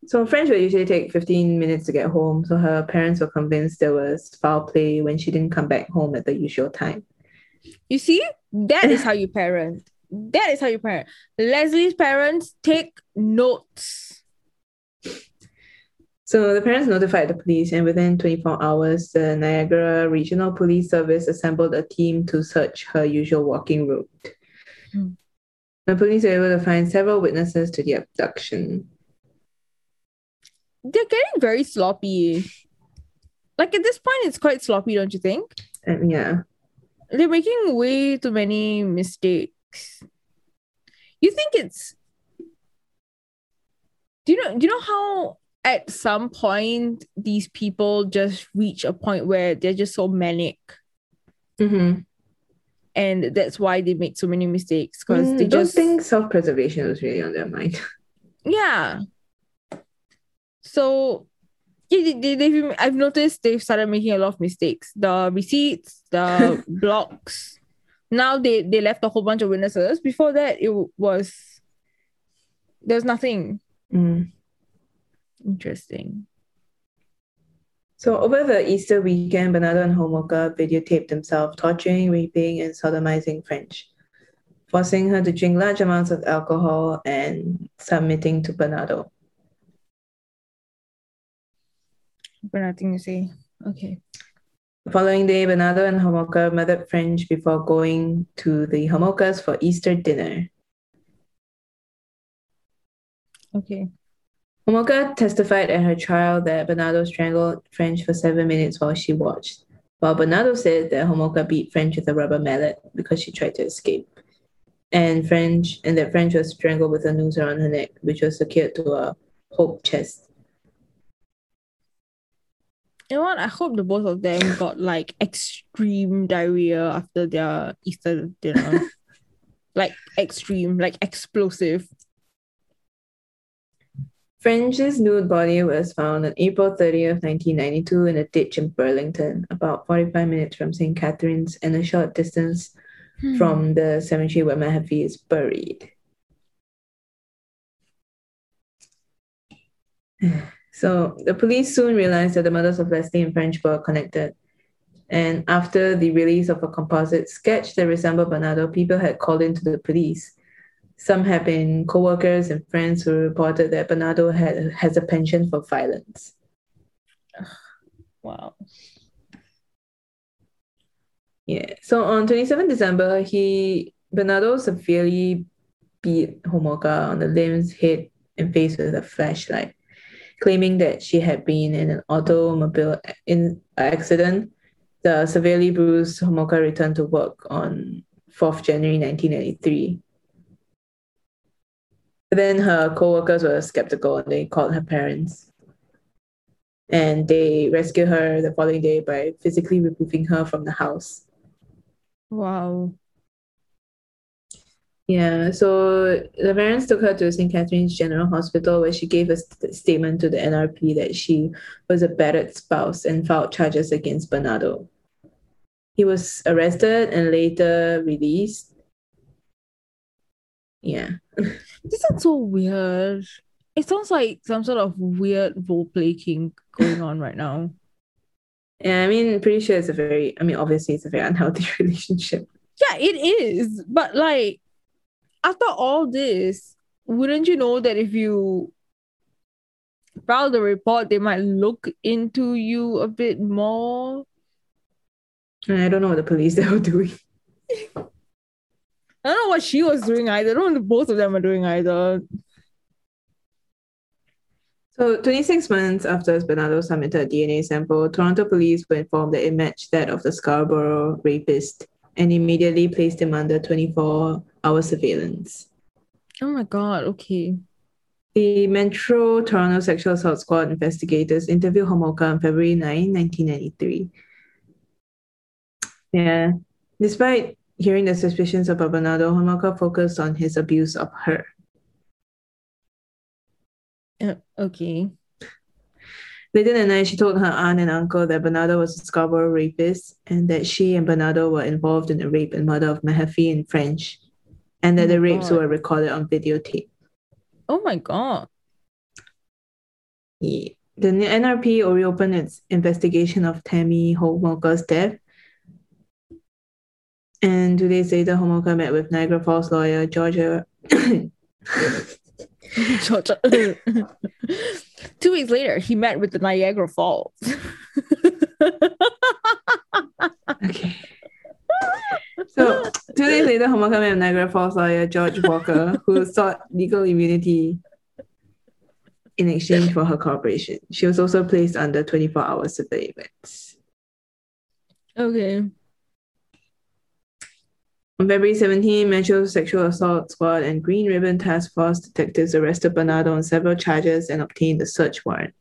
So French would usually take 15 minutes to get home, so her parents were convinced there was foul play when she didn't come back home at the usual time. You see, that is how you parent. That is how you parent. Leslie's parents take notes. So the parents notified the police, and within 24 hours, the Niagara Regional Police Service assembled a team to search her usual walking route. Hmm. The police were able to find several witnesses to the abduction. They're getting very sloppy. Like at this point, it's quite sloppy, don't you think? And yeah, They're making way too many mistakes. You think it's do you know do you know how at some point these people just reach a point where they're just so manic mm-hmm. and that's why they make so many mistakes because they Mm, don't just think self-preservation was really on their mind. yeah so yeah, they, they, I've noticed they've started making a lot of mistakes. The receipts, the blocks. Now they, they left a whole bunch of witnesses. Before that, it was there's nothing Mm. interesting. So over the Easter weekend, Bernardo and Homolka videotaped themselves torturing, raping, and sodomizing French, forcing her to drink large amounts of alcohol and submitting to Bernardo. But nothing to say. Okay. The following day, Bernardo and Homolka murdered French before going to the Homolkas for Easter dinner. Okay. Homolka testified at her trial that Bernardo strangled French for seven minutes while she watched, while Bernardo said that Homolka beat French with a rubber mallet because she tried to escape. And French and that French was strangled with a noose around her neck, which was secured to a hope chest. You know what? I hope the both of them got like extreme diarrhea after their Easter dinner. like extreme, like explosive. French's nude body was found on April 30th, 1992, in a ditch in Burlington, about 45 minutes from St. Catharines and a short distance hmm. from the cemetery where Mahaffey is buried. So the police soon realized that the murders of Leslie and French were connected. And after the release of a composite sketch that resembled Bernardo, people had called in to the police. Some had been co-workers and friends who reported that Bernardo had has a penchant for violence. Wow. Yeah. So on 27 December, he Bernardo severely beat Homolka on the limbs, head, and face with a flashlight, claiming that she had been in an automobile in uh, accident. The severely bruised Homolka returned to work on 4th January 1983. But then her co-workers were skeptical and they called her parents. And they rescued her the following day by physically removing her from the house. Wow. Yeah, so the parents took her to St. Catharines General Hospital where she gave a st- statement to the NRP that she was a battered spouse and filed charges against Bernardo. He was arrested and later released. Yeah. This sounds so weird. It sounds like some sort of weird role play king going on right now. Yeah, I mean, pretty sure it's a very, I mean, obviously it's a very unhealthy relationship. Yeah, it is. But like after all this, wouldn't you know that if you file the report, they might look into you a bit more? I don't know what the police they were doing. I don't know what she was doing either. I don't know what both of them are doing either. So, 26 months after Bernardo submitted a DNA sample, Toronto police were informed that it matched that of the Scarborough rapist and immediately placed him under 24 hour surveillance. Oh my god, okay. The Metro Toronto Sexual Assault Squad investigators interviewed Homolka on February 9, 1993. Yeah, despite hearing the suspicions about Bernardo, Homolka focused on his abuse of her. Uh, okay. Later that night, she told her aunt and uncle that Bernardo was a Scarborough rapist and that she and Bernardo were involved in the rape and murder of Mahaffey in French, and that Oh the rapes God. were recorded on videotape. Oh my god. Yeah. The NRP reopened its investigation of Tammy Homolka's death. And two days later, Homolka met with Niagara Falls lawyer Georgia. Georgia. Two weeks later, he met with the Niagara Falls. okay. So two days later, Homolka met with Niagara Falls lawyer George Walker, who sought legal immunity in exchange for her cooperation. She was also placed under 24 hour surveillance. okay. On February 17, Metro Sexual Assault Squad and Green Ribbon Task Force detectives arrested Bernardo on several charges and obtained a search warrant.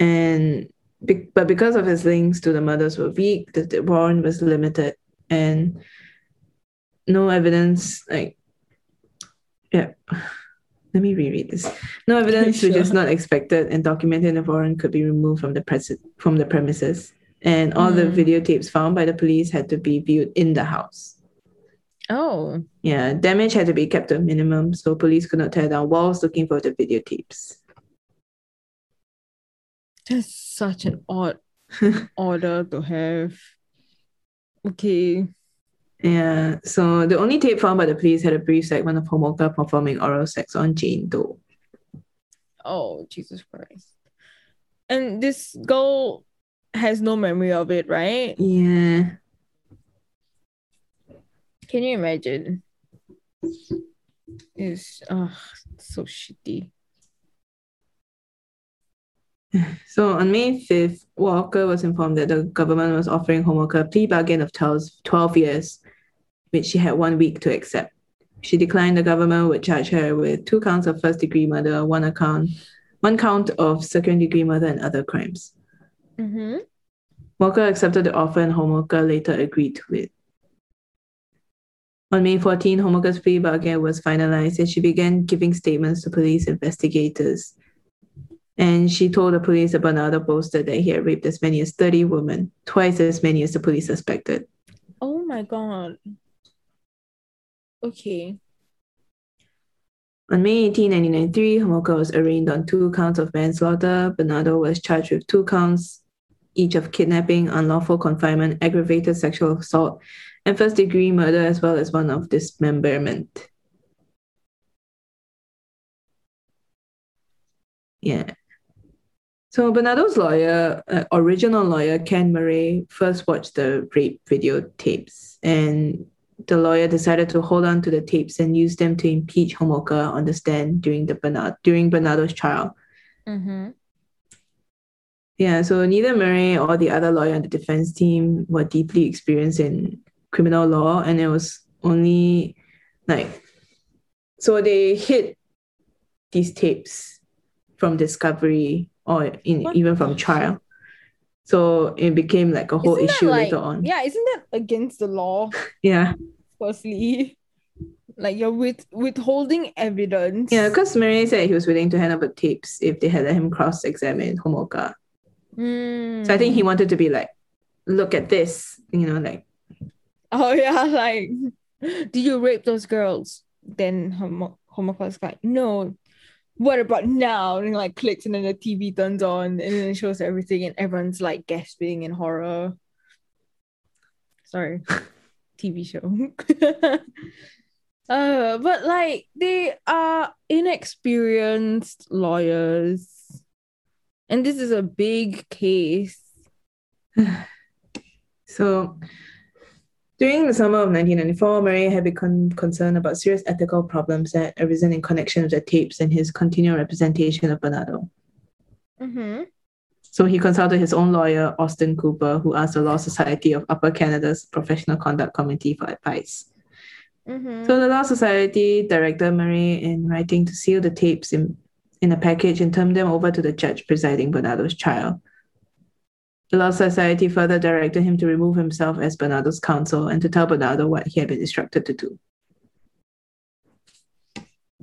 And be- but because of his links to the murders were weak, the, the warrant was limited and no evidence like yeah. Let me reread this. No evidence which is not expected and documented in the warrant could be removed from the pres- from the premises. And all the Mm. videotapes found by the police had to be viewed in the house. Oh, Yeah, damage had to be kept to a minimum, so police could not tear down walls looking for the videotapes. That's such an odd order to have. Okay. Yeah, so the only tape found by the police had a brief segment of Homolka performing oral sex on Jane Doe. Oh, Jesus Christ. And this girl has no memory of it, right? Yeah, Can you imagine? It's uh, so shitty. so on May 5th, Walker was informed that the government was offering Homolka a plea bargain of 12 12 years, which she had one week to accept. She declined the government would charge her with two counts of first degree murder, one account, one count of second degree murder and other crimes. Mm-hmm. Walker accepted the offer and Homolka later agreed to it. On May 14, Homolka's plea bargain was finalized and she began giving statements to police investigators. And she told the police that Bernardo boasted that he had raped as many as 30 women, twice as many as the police suspected. Oh my god. Okay. On May 18, 1993, Homolka was arraigned on two counts of manslaughter. Bernardo was charged with two counts, each of kidnapping, unlawful confinement, aggravated sexual assault, and first degree murder, as well as one of dismemberment. Yeah. So Bernardo's lawyer, uh, original lawyer Ken Murray, first watched the rape videotapes, and the lawyer decided to hold on to the tapes and use them to impeach Homolka on the stand during the Bernard during Bernardo's trial. Mm-hmm. Yeah, so neither Murray or the other lawyer on the defense team were deeply experienced in criminal law, and it was only like so they hid these tapes from discovery or in What even from trial. So it became like a whole issue like, later on. Yeah, isn't that against the law? Yeah. Firstly, like you're with withholding evidence. Yeah, because Murray said he was willing to hand over tapes if they had let him cross-examine Homolka. Hmm. So I think he wanted to be like, look at this, you know, like Oh yeah, like, did you rape those girls? Then homo homophobe's like, no. What about now? And like clicks, and then the TV turns on, and then it shows everything, and everyone's like gasping in horror. Sorry, TV show. uh, but like they are inexperienced lawyers, and this is a big case. So, during the summer of 1994, Murray had become concerned about serious ethical problems that arisen in connection with the tapes and his continual representation of Bernardo. Mm-hmm. So he consulted his own lawyer, Austin Cooper, who asked the Law Society of Upper Canada's Professional Conduct Committee for advice. Mm-hmm. So the Law Society directed Murray in writing to seal the tapes in, in a package and turn them over to the judge presiding Bernardo's trial. The Law Society further directed him to remove himself as Bernardo's counsel and to tell Bernardo what he had been instructed to do.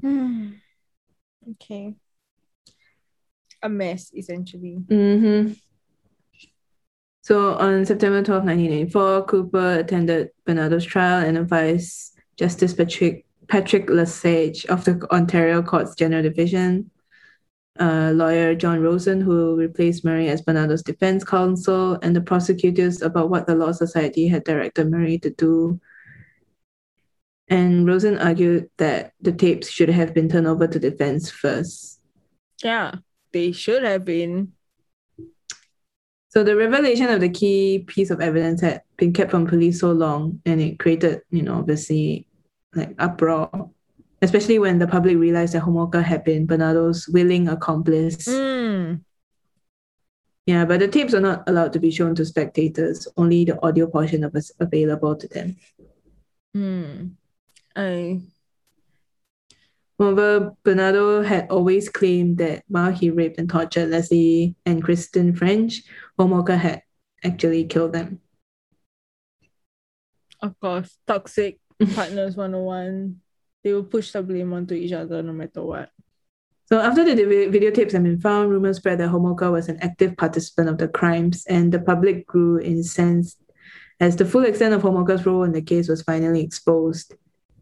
Hmm. okay. A mess, essentially. Mm-hmm. So on September 12, 1984, Cooper attended Bernardo's trial and advised Justice Patrick Patrick Lesage of the Ontario Courts General Division uh, lawyer John Rosen, who replaced Murray as Bernardo's defense counsel, and the prosecutors about what the Law Society had directed Murray to do. And Rosen argued that the tapes should have been turned over to defense first. Yeah, they should have been. So the revelation of the key piece of evidence had been kept from police so long, and it created, you know, obviously, like uproar, especially when the public realized that Homolka had been Bernardo's willing accomplice. Mm. Yeah, but the tapes are not allowed to be shown to spectators. Only the audio portion of is available to them. Hmm. I Moreover, Bernardo had always claimed that while he raped and tortured Leslie and Kristen French, Homolka had actually killed them. of course toxic partners 101. They will push the blame onto each other no matter what. So after the videotapes had been found, rumors spread that Homolka was an active participant of the crimes, and the public grew incensed as the full extent of Homolka's role in the case was finally exposed,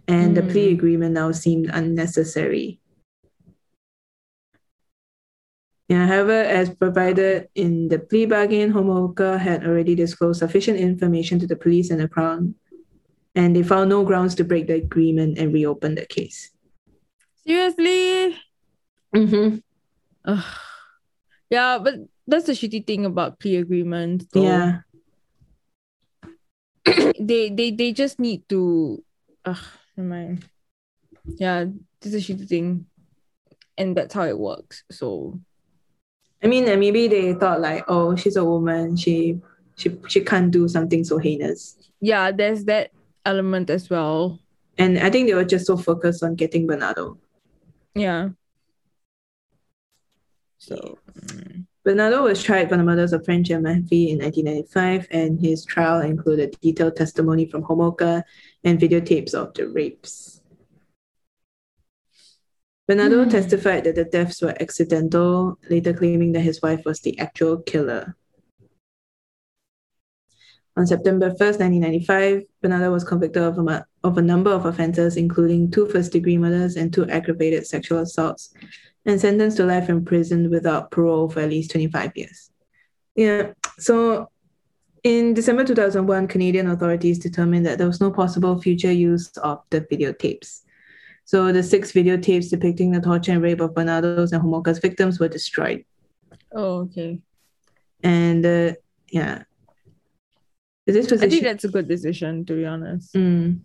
and the plea Hmm. agreement now seemed unnecessary. Yeah, however, as provided in the plea bargain, Homolka had already disclosed sufficient information to the police and the Crown, and they found no grounds to break the agreement and reopen the case. Seriously? Mm-hmm. Ugh. Yeah, but that's the shitty thing about plea agreements. though. Yeah. They they they just need to ugh, never mind. Yeah, this is a shitty thing. And that's how it works. So I mean, and maybe they thought like, oh, she's a woman. She she she can't do something so heinous. yeah, there's that element as well. And I think they were just so focused on getting Bernardo. Yeah. So mm, Bernardo was tried for the murders of French and Mahaffey in 1995, and his trial included detailed testimony from Homolka and videotapes of the rapes. Bernardo Hmm. testified that the deaths were accidental, later claiming that his wife was the actual killer. On September 1st, 1995, Bernardo was convicted of a, of a number of offenses, including two first degree murders and two aggravated sexual assaults, and sentenced to life in prison without parole for at least 25 years. Yeah, so in December 2001, Canadian authorities determined that there was no possible future use of the videotapes. So the six videotapes depicting the torture and rape of Bernardo's and Homolka's victims were destroyed. oh okay. And uh, yeah, this I think that's a good decision to be honest. Mm,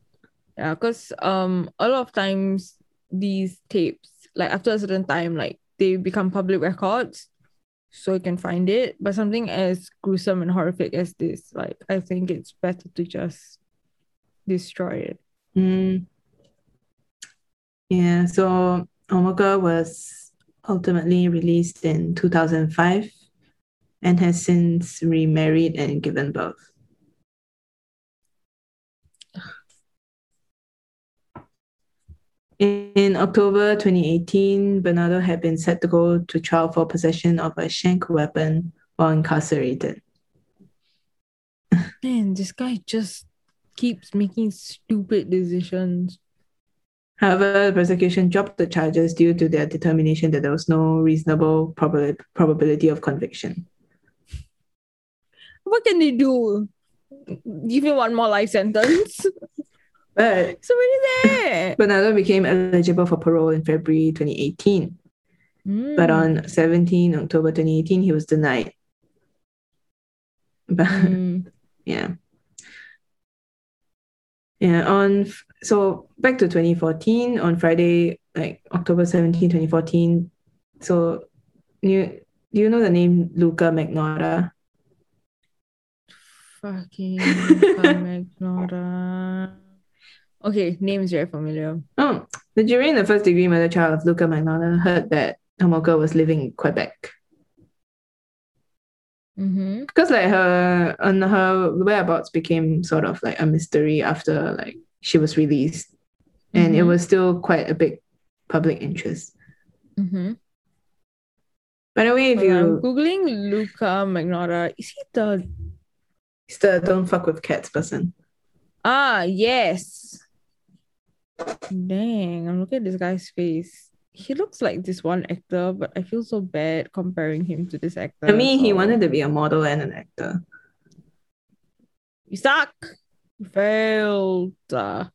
Yeah, because um a lot of times these tapes, like after a certain time, like they become public records, so you can find it. But something as gruesome and horrific as this, like I think it's better to just destroy it. mm. Yeah, so Homolka was ultimately released in 2005 and has since remarried and given birth. In, October 2018, Bernardo had been set to go to trial for possession of a shank weapon while incarcerated. Man, this guy just keeps making stupid decisions. However, the prosecution dropped the charges due to their determination that there was no reasonable proba- probability of conviction. What can they do? Give him one more life sentence? But It's already there. Bernardo became eligible for parole in February 2018. But Mm. on 17 October 2018, he was denied. But Mm. yeah. Yeah, on so back to 2014 on Friday, like October 17, 2014. So you do you know the name Luca Magnotta? Fucking Magnotta. Okay, name is very familiar. Oh, the jury in the first degree murder trial of Luca Magnotta heard that Homolka was living in Quebec. Mm-hmm. Because like her and her whereabouts became sort of like a mystery after like she was released. And it Mhm. was still quite a big public interest. Mm-hmm. By the way, if I'm you googling Luca Magnotta. Is he the it's the don't fuck with cats person. ah yes? Dang, I'm looking at this guy's face. he looks like this one actor, but I feel so bad comparing him to this actor. I mean, he wanted to be a model and an actor. You suck. You failed. But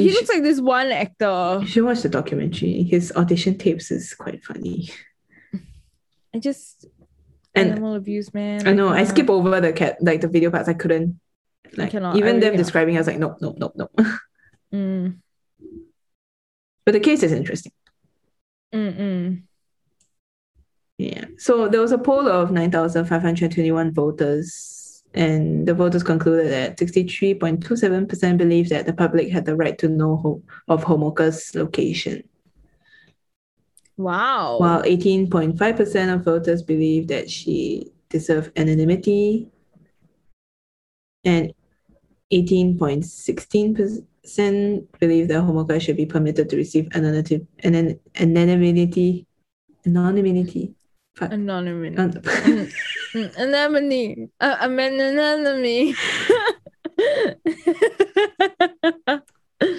he looks like this one actor. You should watch the documentary. His audition tapes is quite funny. I just And animal abuse, man. I know I cannot. skip over the cat like the video parts. I couldn't. Like cannot, even really them cannot. describing, I was like, nope, nope, nope, nope. Mm, but the case is interesting. mm, mm. Yeah. So there was a poll of 9,521 voters, and the voters concluded that 63.27% believe that the public had the right to know ho- of Homolka's location, Wow. while 18.5% of voters believe that she deserved anonymity, and 18.16% believe that Homolka should be permitted to receive anonymity, anon- anonymity, anonymity. Fuck. Anonymous. An- mm, Anemone. Uh, I'm an anemone.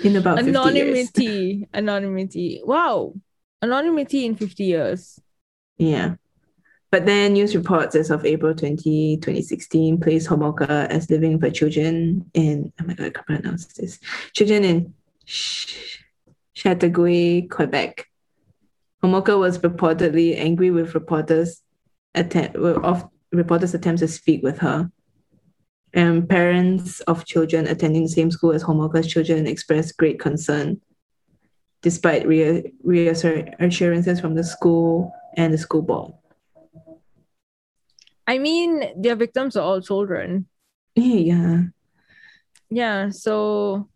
in about 50 years. Anonymity. Anonymity. Wow. Anonymity in 50 years. Yeah. But then news reports as of April 20, 2016 placed Homolka as living for children in, oh my God, I can't pronounce this, children in Ch- Chateauguay, Quebec. Homolka was reportedly angry with reporters attempt of reporters' attempts to speak with her. And parents of children attending the same school as Homolka's children expressed great concern, despite rea- reassurances from the school and the school board. I mean, their victims are all children. Yeah. Yeah, so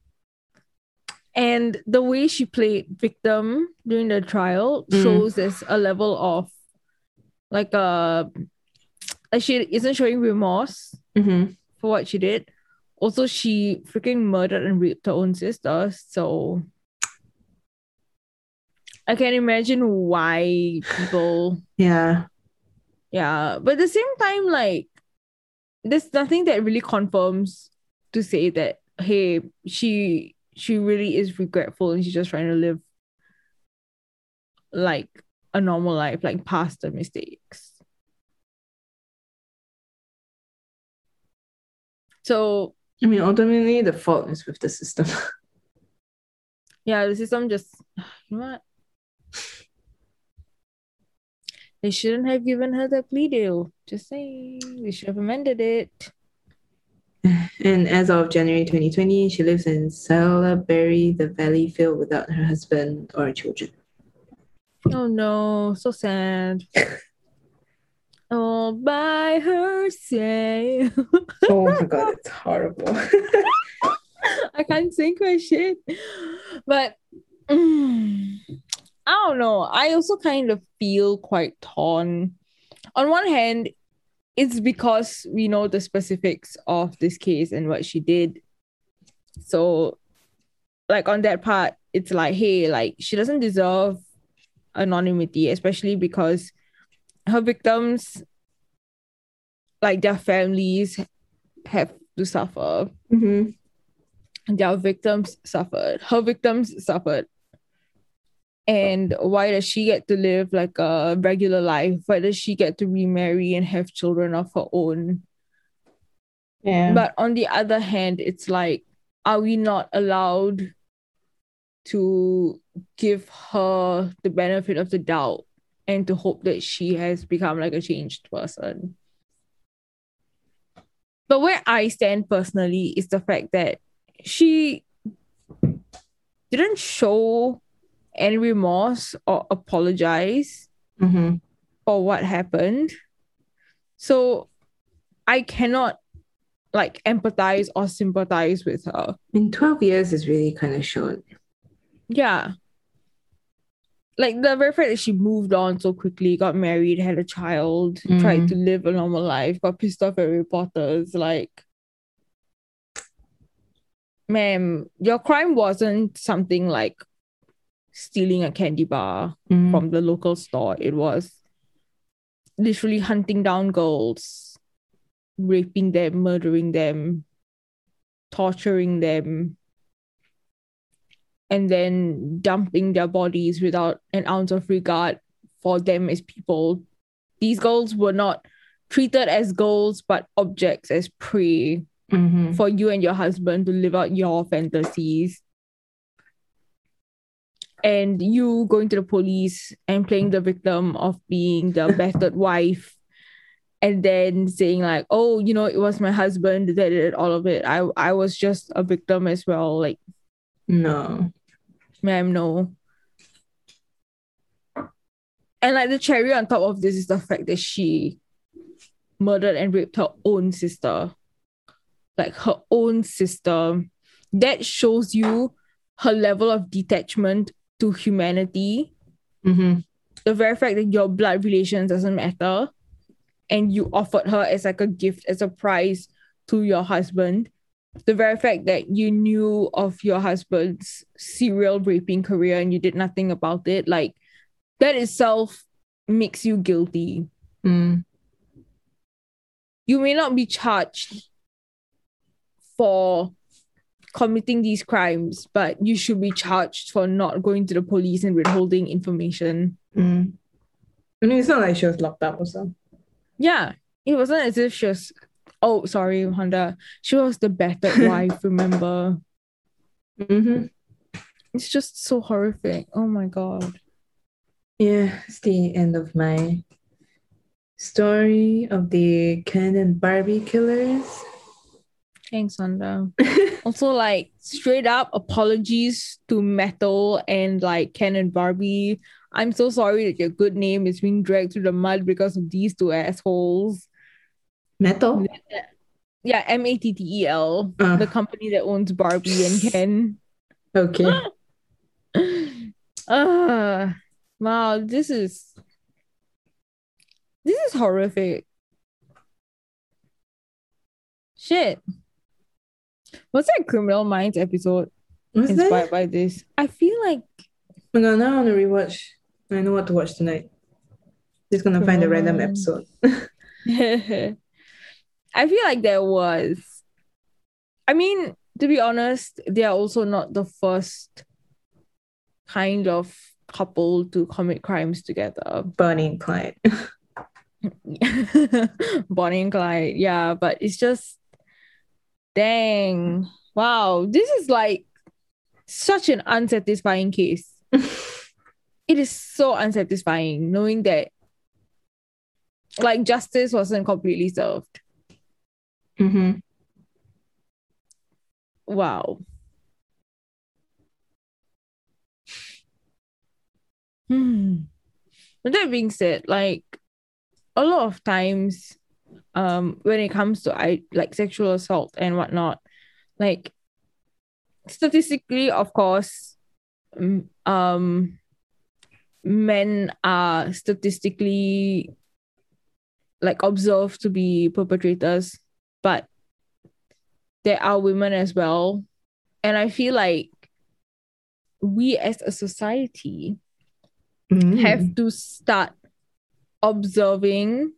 and the way she played victim during the trial Mm. shows there's a level of like uh like she isn't showing remorse Mm-hmm. for what she did. Also, she freaking murdered and raped her own sister. So I can imagine why people Yeah. Yeah, but at the same time, like, there's nothing that really confirms to say that hey, she she really is regretful and she's just trying to live like a normal life, like past the mistakes. So I mean, ultimately, the fault is with the system. yeah, the system just you know what? They shouldn't have given her the plea deal. Just saying, they should have amended it. and as of January 2020, she lives in Salaberry-de-Valleyfield without her husband or children. Oh no, so sad. All by herself. Oh my god, it's horrible. I can't sing my shit. But mm, I don't know. I also kind of feel quite torn. On one hand, it's because we know the specifics of this case and what she did. So, like on that part, it's like, hey, like she doesn't deserve anonymity, especially because her victims, like their families, have to suffer hmm their victims suffered. Her victims suffered. And why does she get to live like a regular life? Why does she get to remarry and have children of her own? Yeah. But on the other hand, it's like, are we not allowed to give her the benefit of the doubt and to hope that she has become like a changed person? But where I stand personally is the fact that she didn't show any remorse or apologize hmm for what happened. So I cannot like empathize or sympathize with her. In 12 years is really kind of short. Yeah. Like the very fact that she moved on so quickly, got married, had a child, tried Mm. to live a normal life, got pissed off at reporters, like ma'am, your crime wasn't something like stealing a candy bar Mm. from the local store. It was literally hunting down girls, raping them, murdering them, torturing them. and then dumping their bodies without an ounce of regard for them as people. These girls were not treated as girls, but objects as prey Mhm. for you and your husband to live out your fantasies. And you going to the police and playing the victim of being the battered wife, and then saying like, "Oh, you know, it was my husband that did all of it. I I was just a victim as well." Like, No. ma'am, no. And like the cherry on top of this is the fact that she murdered and raped her own sister. Like her own sister. That shows you her level of detachment to humanity. Mm-hmm. The very fact that your blood relations doesn't matter. And you offered her as like a gift, as a prize to your husband. The very fact that you knew of your husband's serial raping career and you did nothing about it, like that itself makes you guilty. Mm. You may not be charged for committing these crimes, but you should be charged for not going to the police and withholding information. Mm. I mean, it's not like she was locked up or so. Yeah, it wasn't as if she was. Oh, sorry, Honda. She was the battered wife, remember? Mm-hmm. It's just so horrific. Oh my god. Yeah, it's the end of my story of the Ken and Barbie killers. Thanks, Honda. also, like, straight up apologies to Mattel and like Ken and Barbie. I'm so sorry that your good name is being dragged through the mud because of these two assholes. Mattel? Yeah, M A T T E L, Uh. the company that owns Barbie and Ken. Okay. uh, wow, this is this is horrific. Shit. Was that Criminal Minds episode What's inspired that? by this? I feel like Oh my god, now I want to rewatch. I know what to watch tonight. Just gonna find a random episode. I feel like there was. I mean, to be honest, they are also not the first kind of couple to commit crimes together. Bonnie and Clyde. Bonnie and Clyde, yeah, but it's just dang. Wow, this is like such an unsatisfying case. it is so unsatisfying knowing that like justice wasn't completely served. mm-hmm. Wow. Hmm. With that being said, like a lot of times, um, when it comes to I like sexual assault and whatnot, like statistically, of course, um, men are statistically like observed to be perpetrators, but there are women as well. And I feel like we as a society Mm. have to start observing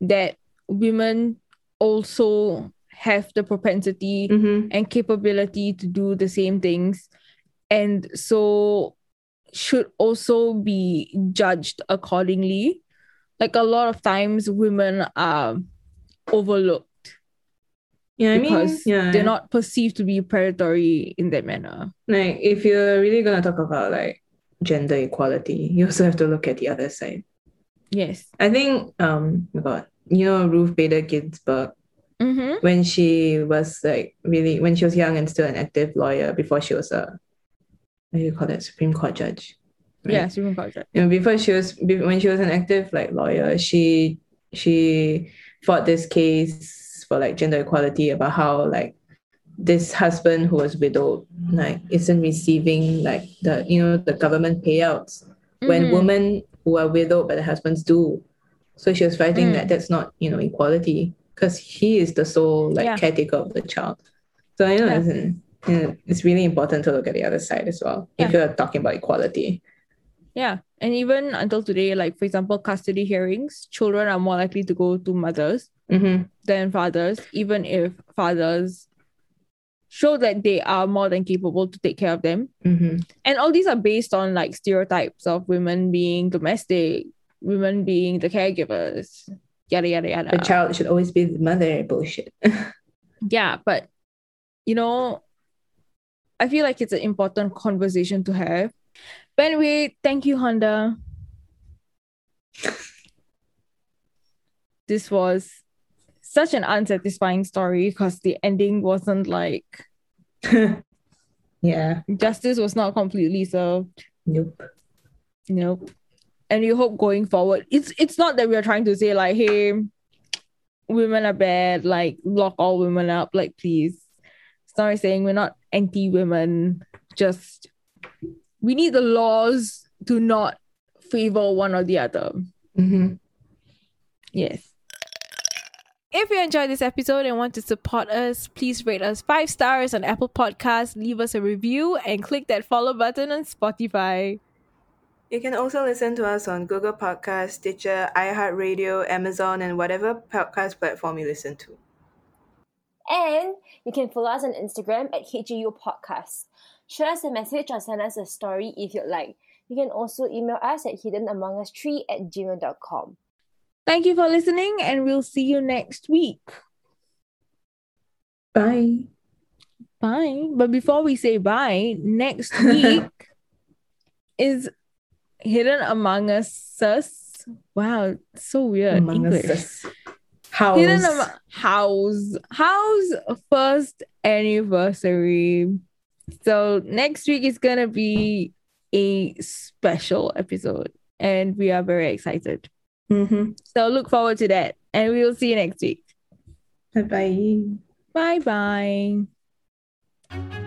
that women also have the propensity Mm-hmm. and capability to do the same things and so should also be judged accordingly like a lot of times women are overlooked Yeah, I mean, yeah. they're not perceived to be predatory in that manner like if you're really gonna talk about like gender equality, you also have to look at the other side. Yes I think um oh my God, you know Ruth Bader Ginsburg mm-hmm. when she was like really when she was young and still an active lawyer before she was a what do you call that Supreme Court judge. right? yeah Supreme Court judge. you know, before she was when she was an active like lawyer, she she fought this case for like gender equality about how like this husband who was widowed like isn't receiving like the you know the government payouts when Mhm. women who are widowed by the husbands do. So she was fighting Mm. that that's not you know equality because he is the sole like Yeah. caretaker of the child. So you know, Yeah. it's, you know, it's really important to look at the other side as well if you're talking about equality. Yeah. And even until today, like for example, custody hearings, children are more likely to go to mothers Mm-hmm. than fathers, even if fathers show that they are more than capable to take care of them. Mm-hmm. And all these are based on like stereotypes of women being domestic, women being the caregivers, yada yada yada. The child should always be the mother. Bullshit. yeah, but you know, I feel like it's an important conversation to have. But anyway, thank you, Honda. this was such an unsatisfying story because the ending wasn't like yeah. justice was not completely served. Nope. Nope. And you hope going forward, it's it's not that we're trying to say like, hey, women are bad, like lock all women up, like please. It's not saying we're not anti-women, just we need the laws to not favor one or the other. Mm-hmm. Yes. If you enjoyed this episode and want to support us, please rate us five stars on Apple Podcasts, leave us a review, and click that follow button on Spotify. You can also listen to us on Google Podcast, Stitcher, iHeartRadio, Amazon, and whatever podcast platform you listen to. And you can follow us on Instagram at HGU Podcast. Shoot us a message or send us a story if you'd like. You can also email us at hiddenamongus3 at gmail.com. Thank you for listening, and we'll see you next week. Bye. Bye. But before we say bye, next week is Hidden Among Us. Wow, so weird. Among English. Us. House. Hidden Among House. House first anniversary. So next week is gonna be a special episode, and we are very excited. Mm-hmm. So look forward to that, and we will see you next week. Bye bye. Bye bye.